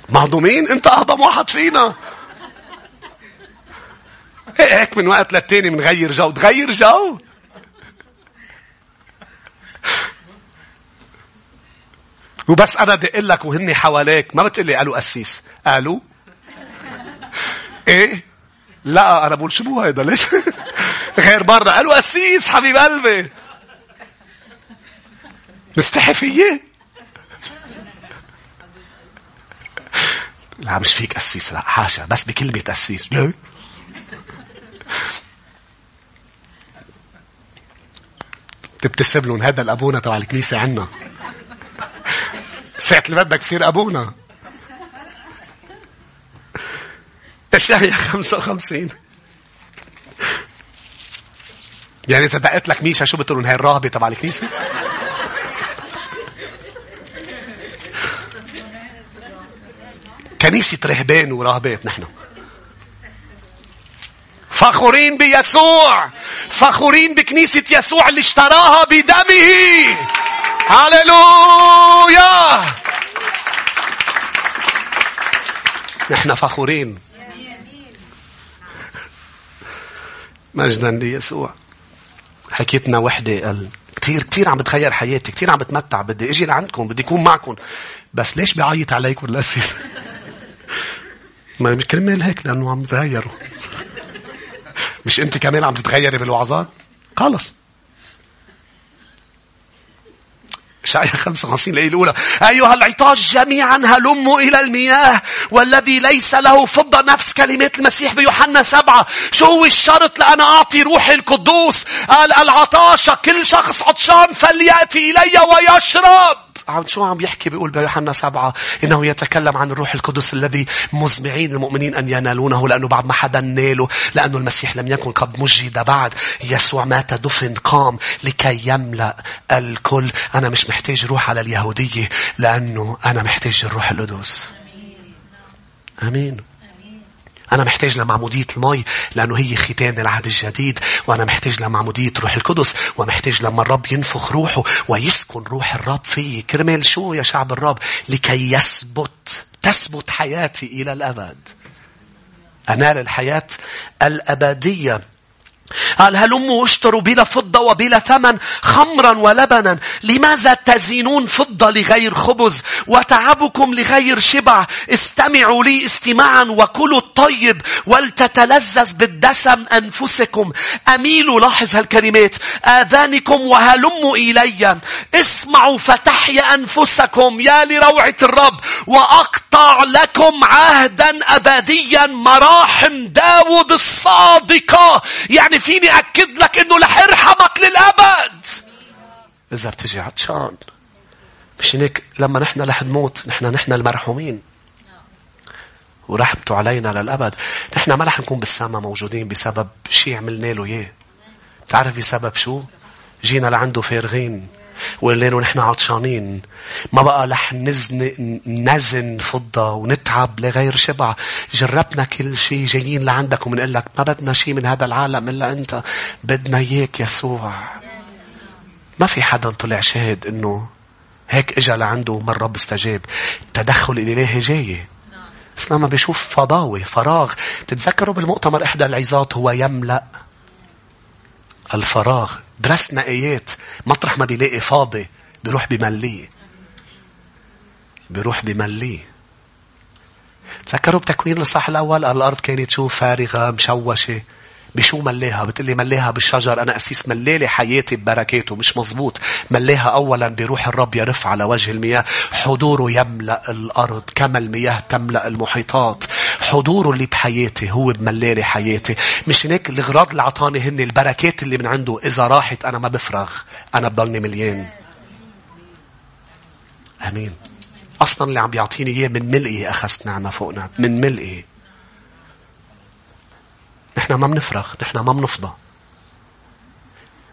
مهضومين؟ أنت أهضم واحد فينا. هيك من وقت للتاني بنغير جو. تغير جو؟ وبس أنا أقول لك وهني حواليك ما بتقلي قالوا قسيس. قالوا؟ إيه؟ لا أنا بقول شو هيدا ليش؟ غير مرة قالوا قسيس حبيب قلبي. مستحي فيي لا مش فيك قسيس لا حاشا بس بكلمة قسيس. تبتسم لهم هذا الأبونا تبع الكنيسة عنا. ساعة اللي بدك بصير أبونا. اشعيا 55 يعني إذا دقت لك ميشا شو بتقولون هاي الراهبة تبع الكنيسة؟ كنيسة رهبان وراهبات نحن. فخورين بيسوع. فخورين بكنيسة يسوع اللي اشتراها بدمه. هللويا. نحن فخورين. مجدا ليسوع. حكيتنا وحدة قال كتير كتير عم بتغير حياتي كتير عم بتمتع بدي أجي لعندكم بدي أكون معكم. بس ليش بيعيط عليكم الاسئله ما مش كرمال هيك لأنه عم تغيروا مش انت كمان عم تتغيري بالوعظات؟ خلص. إشعياء 55 الآية الأولى. أيها العطاش جميعا هلموا إلى المياه والذي ليس له فضة نفس كلمات المسيح بيوحنا سبعة. شو هو الشرط لأنا أعطي روحي القدوس؟ قال العطاشة كل شخص عطشان فليأتي إلي ويشرب. عم شو عم يحكي؟ بيقول بيوحنا سبعة إنه يتكلم عن الروح القدس الذي مزمعين المؤمنين أن ينالونه لأنه بعد ما حدا ناله لأنه المسيح لم يكن قد مجد بعد. يسوع مات دفن قام لكي يملأ الكل. أنا مش محتاج روح على اليهودية لأنه أنا محتاج الروح القدس. أمين. أنا محتاج لمعمودية المي لأنه هي ختان العهد الجديد وأنا محتاج لمعمودية روح القدس ومحتاج لما الرب ينفخ روحه ويسكن روح الرب فيه كرمال شو يا شعب الرب؟ لكي يثبت تثبت حياتي إلى الأبد. أنال الحياة الأبدية. قال هلموا اشتروا بلا فضة وبلا ثمن خمرا ولبنا؟ لماذا تزينون فضة لغير خبز وتعبكم لغير شبع؟ استمعوا لي استماعا وكلوا الطيب ولتتلذذ بالدسم أنفسكم. أميلوا لاحظ هالكلمات آذانكم وهلموا إلي. اسمعوا فتحيا أنفسكم يا لروعة الرب وأقطع لكم عهدا أبديا مراحم داود الصادقة. يعني فيني أكد لك إنه رح يرحمك للأبد. إذا بتجي عطشان. مش هيك لما نحن رح نموت نحن نحن المرحومين. ورحمته علينا للأبد. نحن ما رح نكون بالسما موجودين بسبب شيء عملنا له إياه. بتعرف بسبب شو؟ جينا لعنده فارغين. وقلنا له نحن عطشانين. ما بقى رح نزن فضة ونتعب لغير شبع. جربنا كل شيء جايين لعندك ومنقول لك ما بدنا شيء من هذا العالم إلا أنت. بدنا إياك يسوع. ما في حدا طلع شاهد إنه هيك إجا لعنده مرة رب استجاب التدخل الإلهي جاي. بس لما بيشوف فضاوة فراغ. تتذكروا بالمؤتمر إحدى العظات هو يملأ الفراغ. درسنا آيات. مطرح ما بيلاقي فاضي بيروح بمليه بيروح بمليه تذكروا بتكوين الصح الأول؟ الأرض كانت شو؟ فارغة مشوشة. بشو ملاها بتقلي ملاها بالشجر أنا أسيس ملالي حياتي ببركاته مش مزبوط ملاها أولا بروح الرب يرف على وجه المياه. حضوره يملأ الأرض كما المياه تملأ المحيطات. حضوره اللي بحياتي هو بملالي حياتي. مش هيك؟ الغراض اللي عطاني هن البركات اللي من عنده. إذا راحت أنا ما بفرغ. أنا بضلني مليان. أمين. أصلا اللي عم بيعطيني إياه من ملئه أخذت نعمة فوقنا. من ملئه. نحن ما بنفرغ نحن ما بنفضى.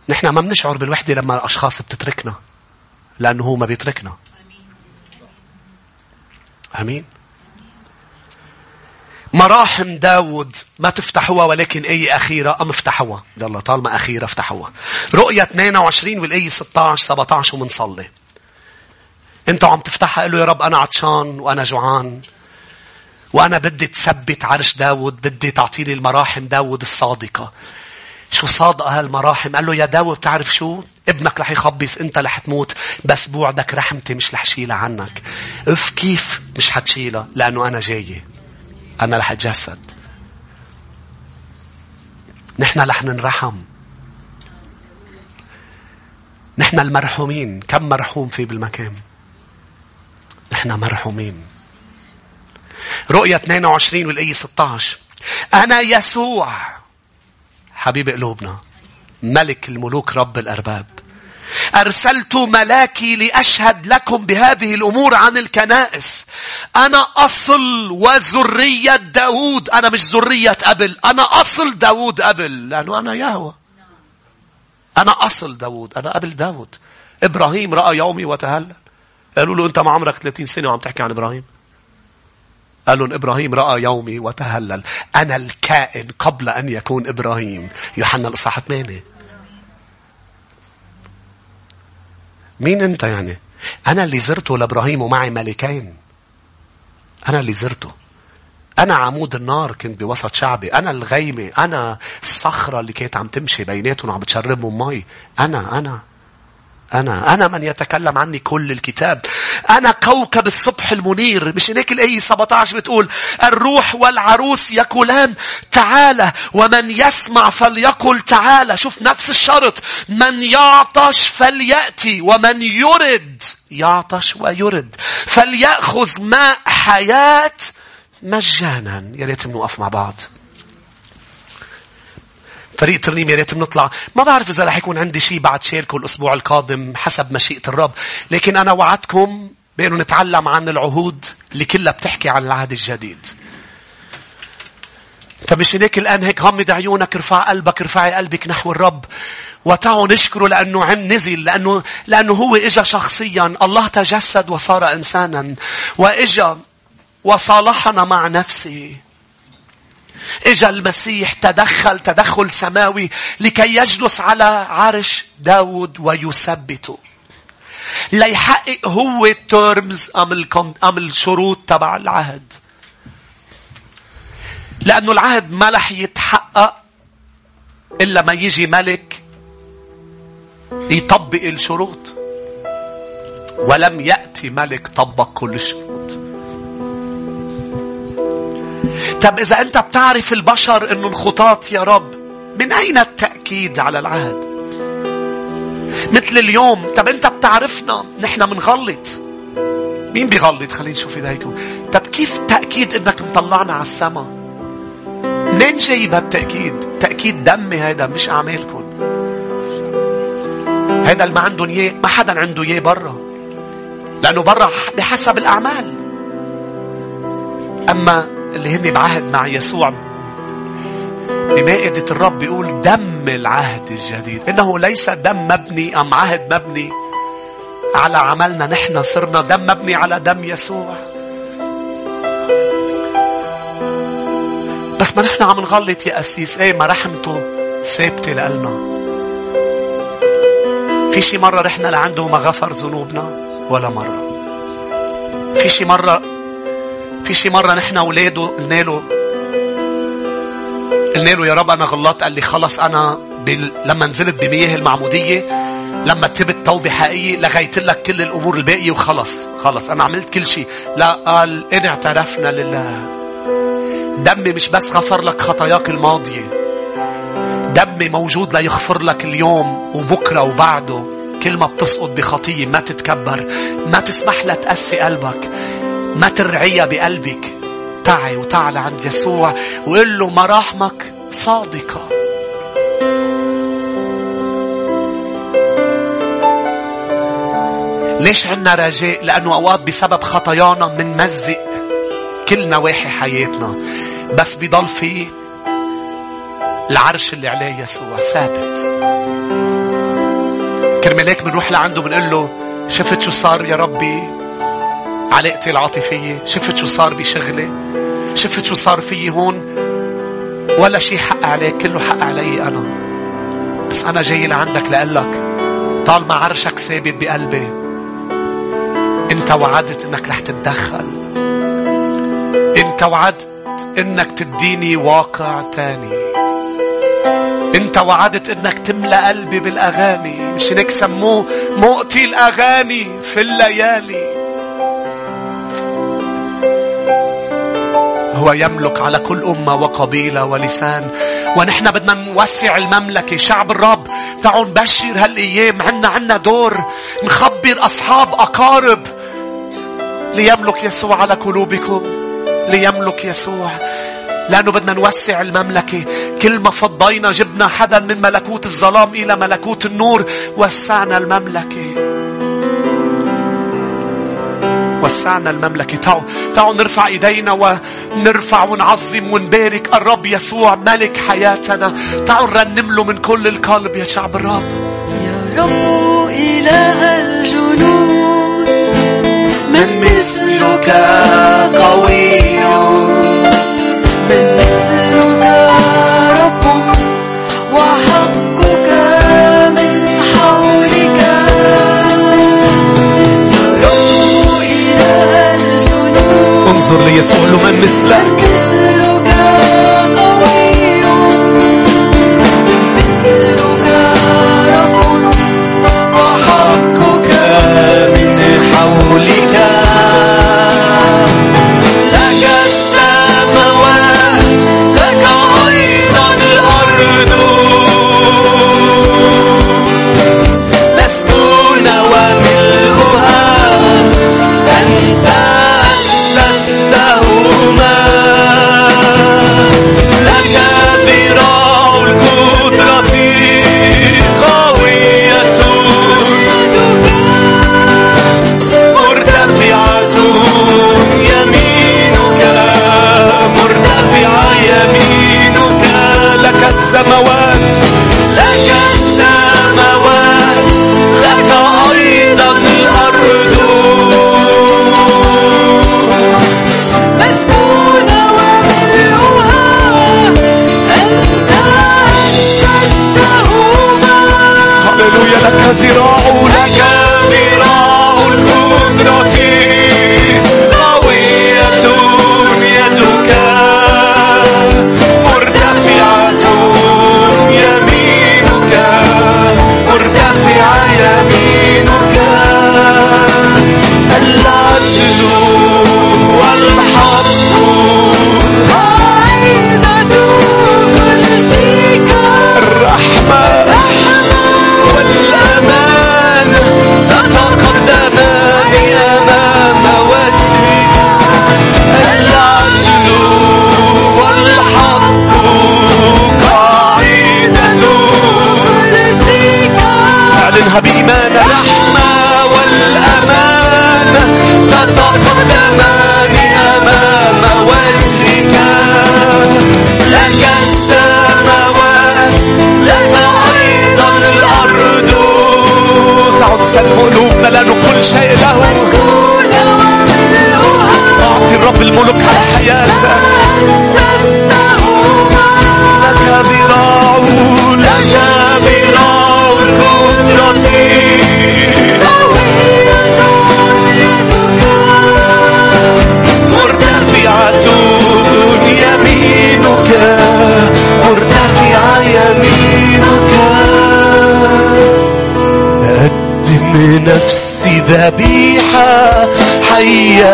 نحن ما بنشعر بالوحدة لما الأشخاص بتتركنا لأنه هو ما بيتركنا. أمين. مراحم داود ما تفتحوها ولكن أي أخيرة أم افتحوها يلا طالما أخيرة افتحوها رؤية 22 والأي 16 17 ومنصلي. أنتوا عم تفتحها قالوا يا رب أنا عطشان وأنا جوعان. وأنا بدي تثبت عرش داود بدي تعطيني المراحم داود الصادقة. شو صادقة هالمراحم؟ قال له يا داود بتعرف شو؟ ابنك رح يخبص انت رح تموت بس بوعدك رحمتي مش رح شيلها عنك. اف كيف مش حتشيلها؟ لأنه أنا جاي أنا رح أتجسد. نحن رح ننرحم. نحن المرحومين. كم مرحوم في بالمكان؟ نحن مرحومين. رؤية 22 والآية 16 أنا يسوع حبيب قلوبنا ملك الملوك رب الأرباب أرسلت ملاكي لأشهد لكم بهذه الأمور عن الكنائس. أنا أصل وذرية داود. أنا مش ذرية أبل. أنا أصل داود أبل. لأنه أنا يهوى. أنا أصل داود. أنا أبل داود. إبراهيم رأى يومي وتهلل. قالوا له أنت ما عمرك 30 سنة وعم تحكي عن إبراهيم. قال لهم إبراهيم رأى يومي وتهلل. أنا الكائن قبل أن يكون إبراهيم. يوحنا الإصحاح 8 مين أنت يعني؟ أنا اللي زرته لإبراهيم ومعي ملكين. أنا اللي زرته. أنا عمود النار كنت بوسط شعبي. أنا الغيمة. أنا الصخرة اللي كانت عم تمشي بيناتهم وعم بتشربهم مي. أنا أنا. أنا أنا من يتكلم عني كل الكتاب. أنا كوكب الصبح المنير مش هناك الآية 17 بتقول الروح والعروس يقولان تعالى ومن يسمع فليقل تعالى شوف نفس الشرط من يعطش فليأتي ومن يرد يعطش ويرد. فليأخذ ماء حياة مجانا. يا ريت نوقف مع بعض. فريق ترنيم يا ريت بنطلع. ما بعرف إذا رح يكون عندي شيء بعد شاركه الأسبوع القادم حسب مشيئة الرب. لكن أنا وعدتكم بأنه نتعلم عن العهود اللي كلها بتحكي عن العهد الجديد. فمش هيك الآن هيك غمض عيونك ارفع قلبك ارفعي قلبك نحو الرب. وتعوا نشكره لأنه عم نزل لأنه, لأنه هو إجا شخصيا. الله تجسد وصار إنسانا. وإجا وصالحنا مع نفسه. إجا المسيح تدخل تدخل سماوي لكي يجلس على عرش داود ويثبته. ليحقق هو الترمز أم الشروط تبع العهد. لأنه العهد ما رح يتحقق إلا ما يجي ملك يطبق الشروط. ولم يأتي ملك طبق كل الشروط. طب إذا أنت بتعرف البشر أنه الخطاط يا رب من أين التأكيد على العهد؟ مثل اليوم طب أنت بتعرفنا نحن منغلط؟ مين بيغلط؟ خلينا نشوف إيديكم. طب كيف تأكيد إنك مطلعنا على السماء منين جايب هالتأكيد؟ تأكيد دمي هيدا مش أعمالكم. هيدا اللي ما عندهم إياه ما حدا عنده إياه برا. لأنه برا بحسب الأعمال. أما اللي هن بعهد مع يسوع. بمائدة الرب بيقول دم العهد الجديد. إنه ليس دم مبني أم عهد مبني على عملنا نحن صرنا دم مبني على دم يسوع. بس ما نحن عم نغلط يا أسيس. إيه ما رحمته ثابتة لنا في شي مرة رحنا لعنده وما غفر ذنوبنا؟ ولا مرة. في شي مرة في شي مرة نحن أولاده قلنا له قلنا له يا رب أنا غلطت. قال لي خلص أنا بال... لما نزلت بمياه المعمودية لما تبت توبة حقيقية لغيت لك كل الأمور الباقية وخلص. خلص أنا عملت كل شيء. لا قال إن اعترفنا لله. دمي مش بس غفر لك خطاياك الماضية. دمي موجود ليغفر لك اليوم وبكرة وبعده. كل ما بتسقط بخطية ما تتكبر. ما تسمح لها تقسي قلبك. ما ترعيها بقلبك. تعي وتعال عند يسوع وقل له مراحمك صادقة. ليش عنا رجاء؟ لأنه أوقات بسبب خطايانا منمزق كل نواحي حياتنا. بس بيضل في العرش اللي عليه يسوع ثابت. كرمال هيك بنروح لعنده بنقول له شفت شو صار يا ربي؟ علاقتي العاطفية شفت شو صار بشغلي شفت شو صار فيي هون ولا شيء حق عليك كله حق علي أنا. بس أنا جاي لعندك لقلك طالما عرشك ثابت بقلبي أنت وعدت أنك رح تتدخل. أنت وعدت أنك تديني واقع تاني. أنت وعدت إنك تملى قلبي بالأغاني. مش هيك سموه؟ مؤتي الأغاني في الليالي. هو يملك على كل أمة وقبيلة ولسان. ونحن بدنا نوسع المملكة. شعب الرب تعالوا نبشر هالأيام. عنا عنا دور. نخبر أصحاب أقارب. ليملك يسوع على قلوبكم. ليملك يسوع. لأنه بدنا نوسع المملكة. كل ما فضينا جبنا حدا من ملكوت الظلام إلى ملكوت النور وسعنا المملكة. وسعنا المملكة. تعالوا تعالوا نرفع إيدينا ونرفع ونعظم ونبارك الرب يسوع ملك حياتنا. تعالوا نرنم له من كل القلب يا شعب الرب. يا رب إله الجنود من مثلك قوي. انظر ليسوع له من مثلك. السماوات لك السماوات لك أيضا الأرض. مسكون وملؤها أنت أسستهما هللويا لك ذراع لك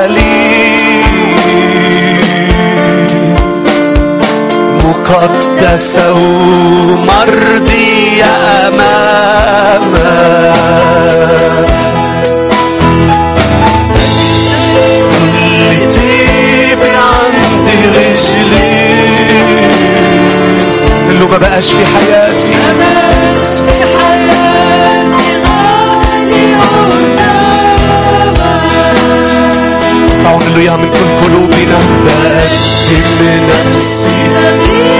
لي مقدسة ومرضية أمامك كل عند رجلي ما بقاش في حياتي بقدم نفسي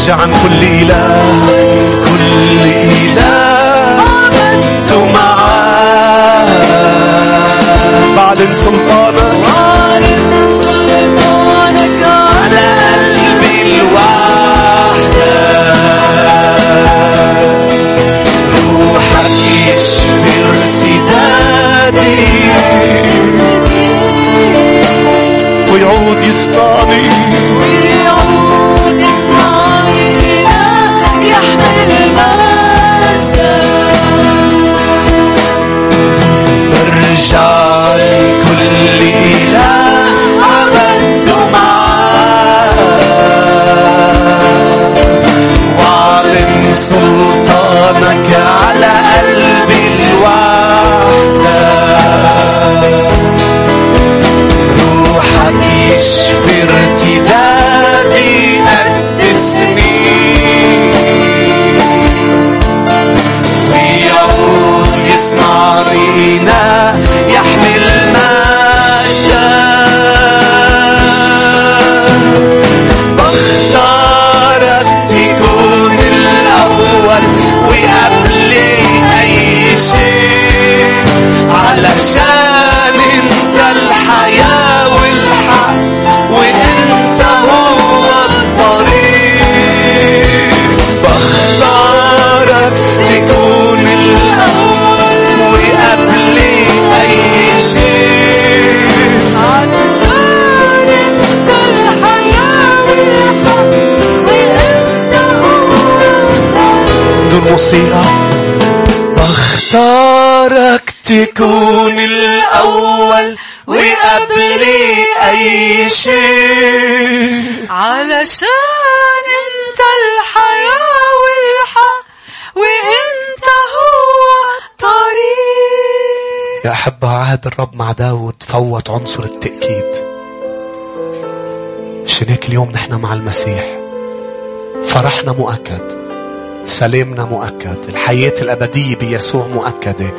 برجع عن كل إله كل إله. عبدت معاه بعلن سلطانك هو بدون موسيقى بختارك تكون الأول وقبل أي شيء. علشان انت الحياة والحق وانت هو طريق يا أحبة عهد الرب مع داود فوت عنصر التأكيد. عشان هيك اليوم نحن مع المسيح. فرحنا مؤكد. سلامنا مؤكد الحياة الأبدية بيسوع مؤكدة.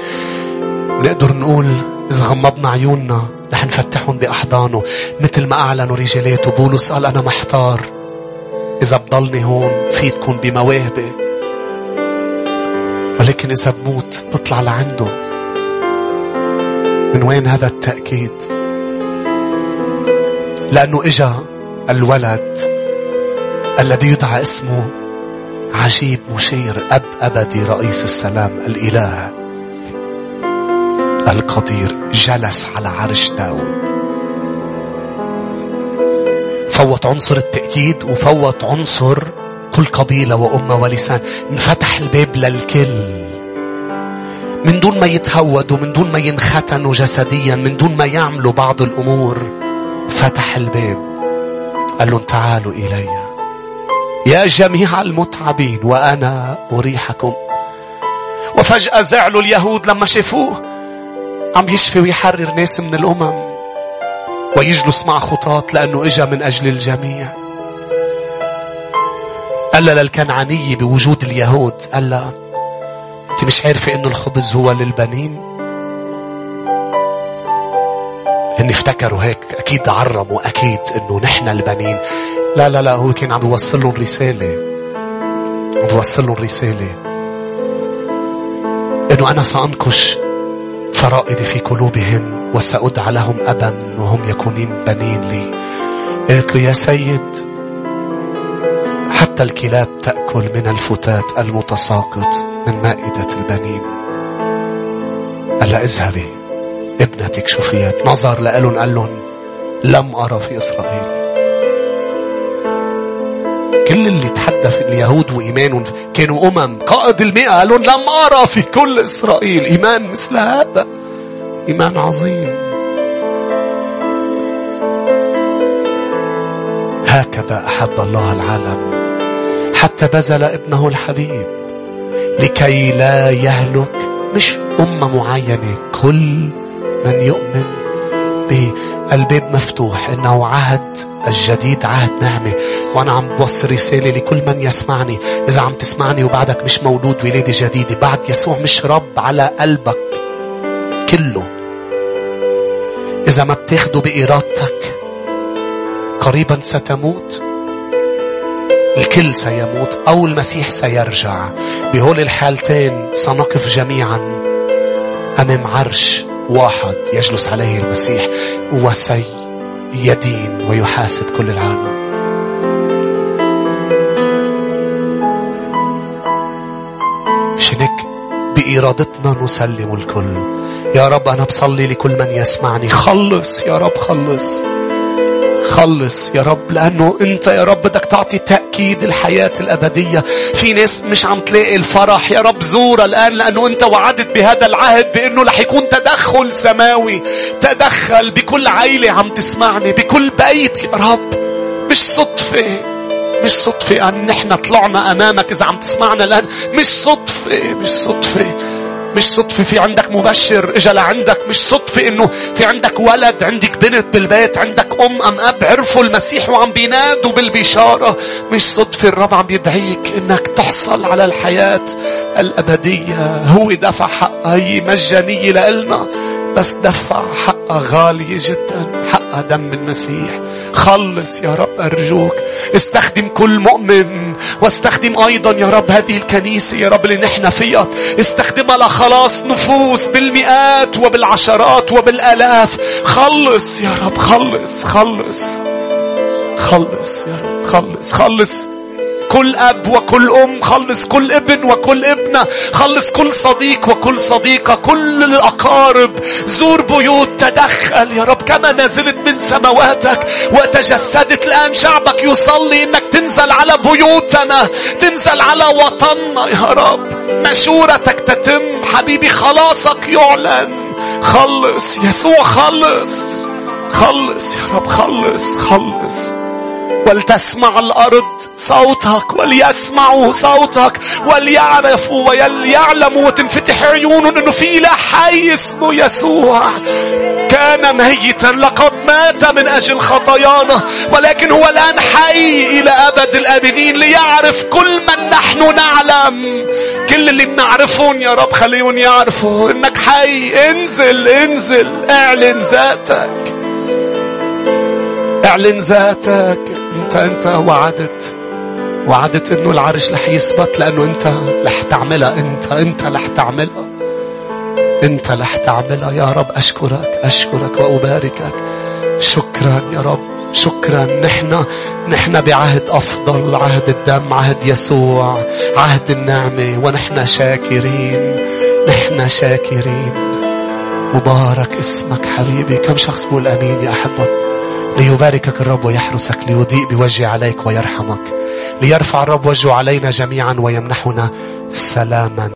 نقدر نقول إذا غمضنا عيوننا رح نفتحهم بأحضانه مثل ما أعلنوا رجالاته بولس قال أنا محتار. إذا بضلني هون فيتكم بمواهبي. ولكن إذا بموت بطلع لعنده. من وين هذا التأكيد؟ لأنه إجا الولد الذي يدعى اسمه عجيب مشير أب أبدي رئيس السلام الإله القدير جلس على عرش داود. فوت عنصر التأكيد وفوت عنصر كل قبيلة وأمة ولسان. انفتح الباب للكل. من دون ما يتهودوا من دون ما ينختنوا جسديا من دون ما يعملوا بعض الأمور فتح الباب. قال لهم تعالوا إلي. يا جميع المتعبين وأنا أريحكم. وفجأة زعلوا اليهود لما شافوه. عم يشفي ويحرر ناس من الأمم. ويجلس مع خطاة لأنه إجا من أجل الجميع. قال للكنعانية بوجود اليهود. قال لها أنت مش عارفة إنه الخبز هو للبنين؟ هن افتكروا هيك. أكيد عرموا أكيد إنه نحن البنين. لا لا لا. هو كان عم يوصل لهم رسالة عم يوصل لهم رسالة إنه أنا سأنقش فرائدي في قلوبهم وسأدعى لهم أبا وهم يكونين بنين لي. قالت له يا سيد حتى الكلاب تأكل من الفتات المتساقط من مائدة البنين. قال لها اذهبي ابنتك شفيت. نظر لألن قال لهم لم أرى في إسرائيل. كل اللي تحدث اليهود وإيمانهم كانوا أمم قائد المئة قالوا لم أرى في كل إسرائيل إيمان مثل هذا. إيمان عظيم. هكذا أحب الله العالم حتى بذل ابنه الحبيب لكي لا يهلك مش أمة معينة كل من يؤمن به الباب مفتوح. إنه عهد الجديد عهد نعمة. وأنا عم بوصل رسالة لكل من يسمعني. إذا عم تسمعني وبعدك مش مولود ولادة جديدة بعد يسوع مش رب على قلبك كله. إذا ما بتاخده بإرادتك قريبا ستموت. الكل سيموت أو المسيح سيرجع. بهول الحالتين سنقف جميعا أمام عرش واحد يجلس عليه المسيح وسيدين ويحاسب كل العالم. شنك؟ بإرادتنا نسلم الكل. يا رب أنا بصلي لكل من يسمعني. خلص يا رب خلص. خلص يا رب لأنه أنت يا رب بدك تعطي تأكيد الحياة الأبدية. في ناس مش عم تلاقي الفرح يا رب زورها الآن لأنه أنت وعدت بهذا العهد بأنه رح يكون تدخل سماوي تدخل بكل عيلة عم تسمعني بكل بيت يا رب. مش صدفة مش صدفة أن نحن طلعنا أمامك إذا عم تسمعنا الآن. مش صدفة مش صدفة. مش صدفة في عندك مبشر إجا لعندك. مش صدفة إنه في عندك ولد عندك بنت بالبيت عندك أم أم أب عرفوا المسيح وعم بينادوا بالبشارة. مش صدفة الرب عم يدعيك إنك تحصل على الحياة الأبدية. هو دفع حقها هي مجانية لإلنا بس دفع حقها غالية جدا حقها دم المسيح خلص يا رب أرجوك. استخدم كل مؤمن واستخدم أيضا يا رب هذه الكنيسة يا رب اللي نحن فيها. استخدمها لخلاص نفوس بالمئات وبالعشرات وبالآلاف. خلص يا رب خلص خلص. خلص يا رب خلص خلص. كل أب وكل أم خلص كل ابن وكل ابنة خلص كل صديق وكل صديقة كل الأقارب. زور بيوت تدخل يا رب كما نزلت من سماواتك وتجسدت الآن شعبك. يصلي إنك تنزل على بيوتنا تنزل على وطننا يا رب. مشورتك تتم حبيبي خلاصك يعلن. خلص يسوع خلص. خلص يا رب خلص خلص. ولتسمع الأرض صوتك وليسمعوا صوتك وليعرفوا وليعلموا وتنفتح عيونهم إنه في لا حي اسمه يسوع. كان ميتا لقد مات من أجل خطايانا ولكن هو الآن حي إلى أبد الأبدين ليعرف كل من نحن نعلم. كل اللي بنعرفهم يا رب خليهم يعرفوا إنك حي. انزل انزل اعلن ذاتك. اعلن ذاتك. انت انت وعدت. وعدت انه العرش رح يثبت لأنه انت رح تعملها. انت انت رح تعملها. انت رح تعملها. يا رب أشكرك. أشكرك وأباركك. شكرا يا رب. شكرا. نحن نحن بعهد أفضل. عهد الدم. عهد يسوع. عهد النعمة. ونحن شاكرين. نحن شاكرين. مبارك اسمك حبيبي. كم شخص بقول آمين يا احبه ليباركك الرب ويحرسك ليضيء بوجهه عليك ويرحمك ليرفع الرب وجهه علينا جميعا ويمنحنا سلاما.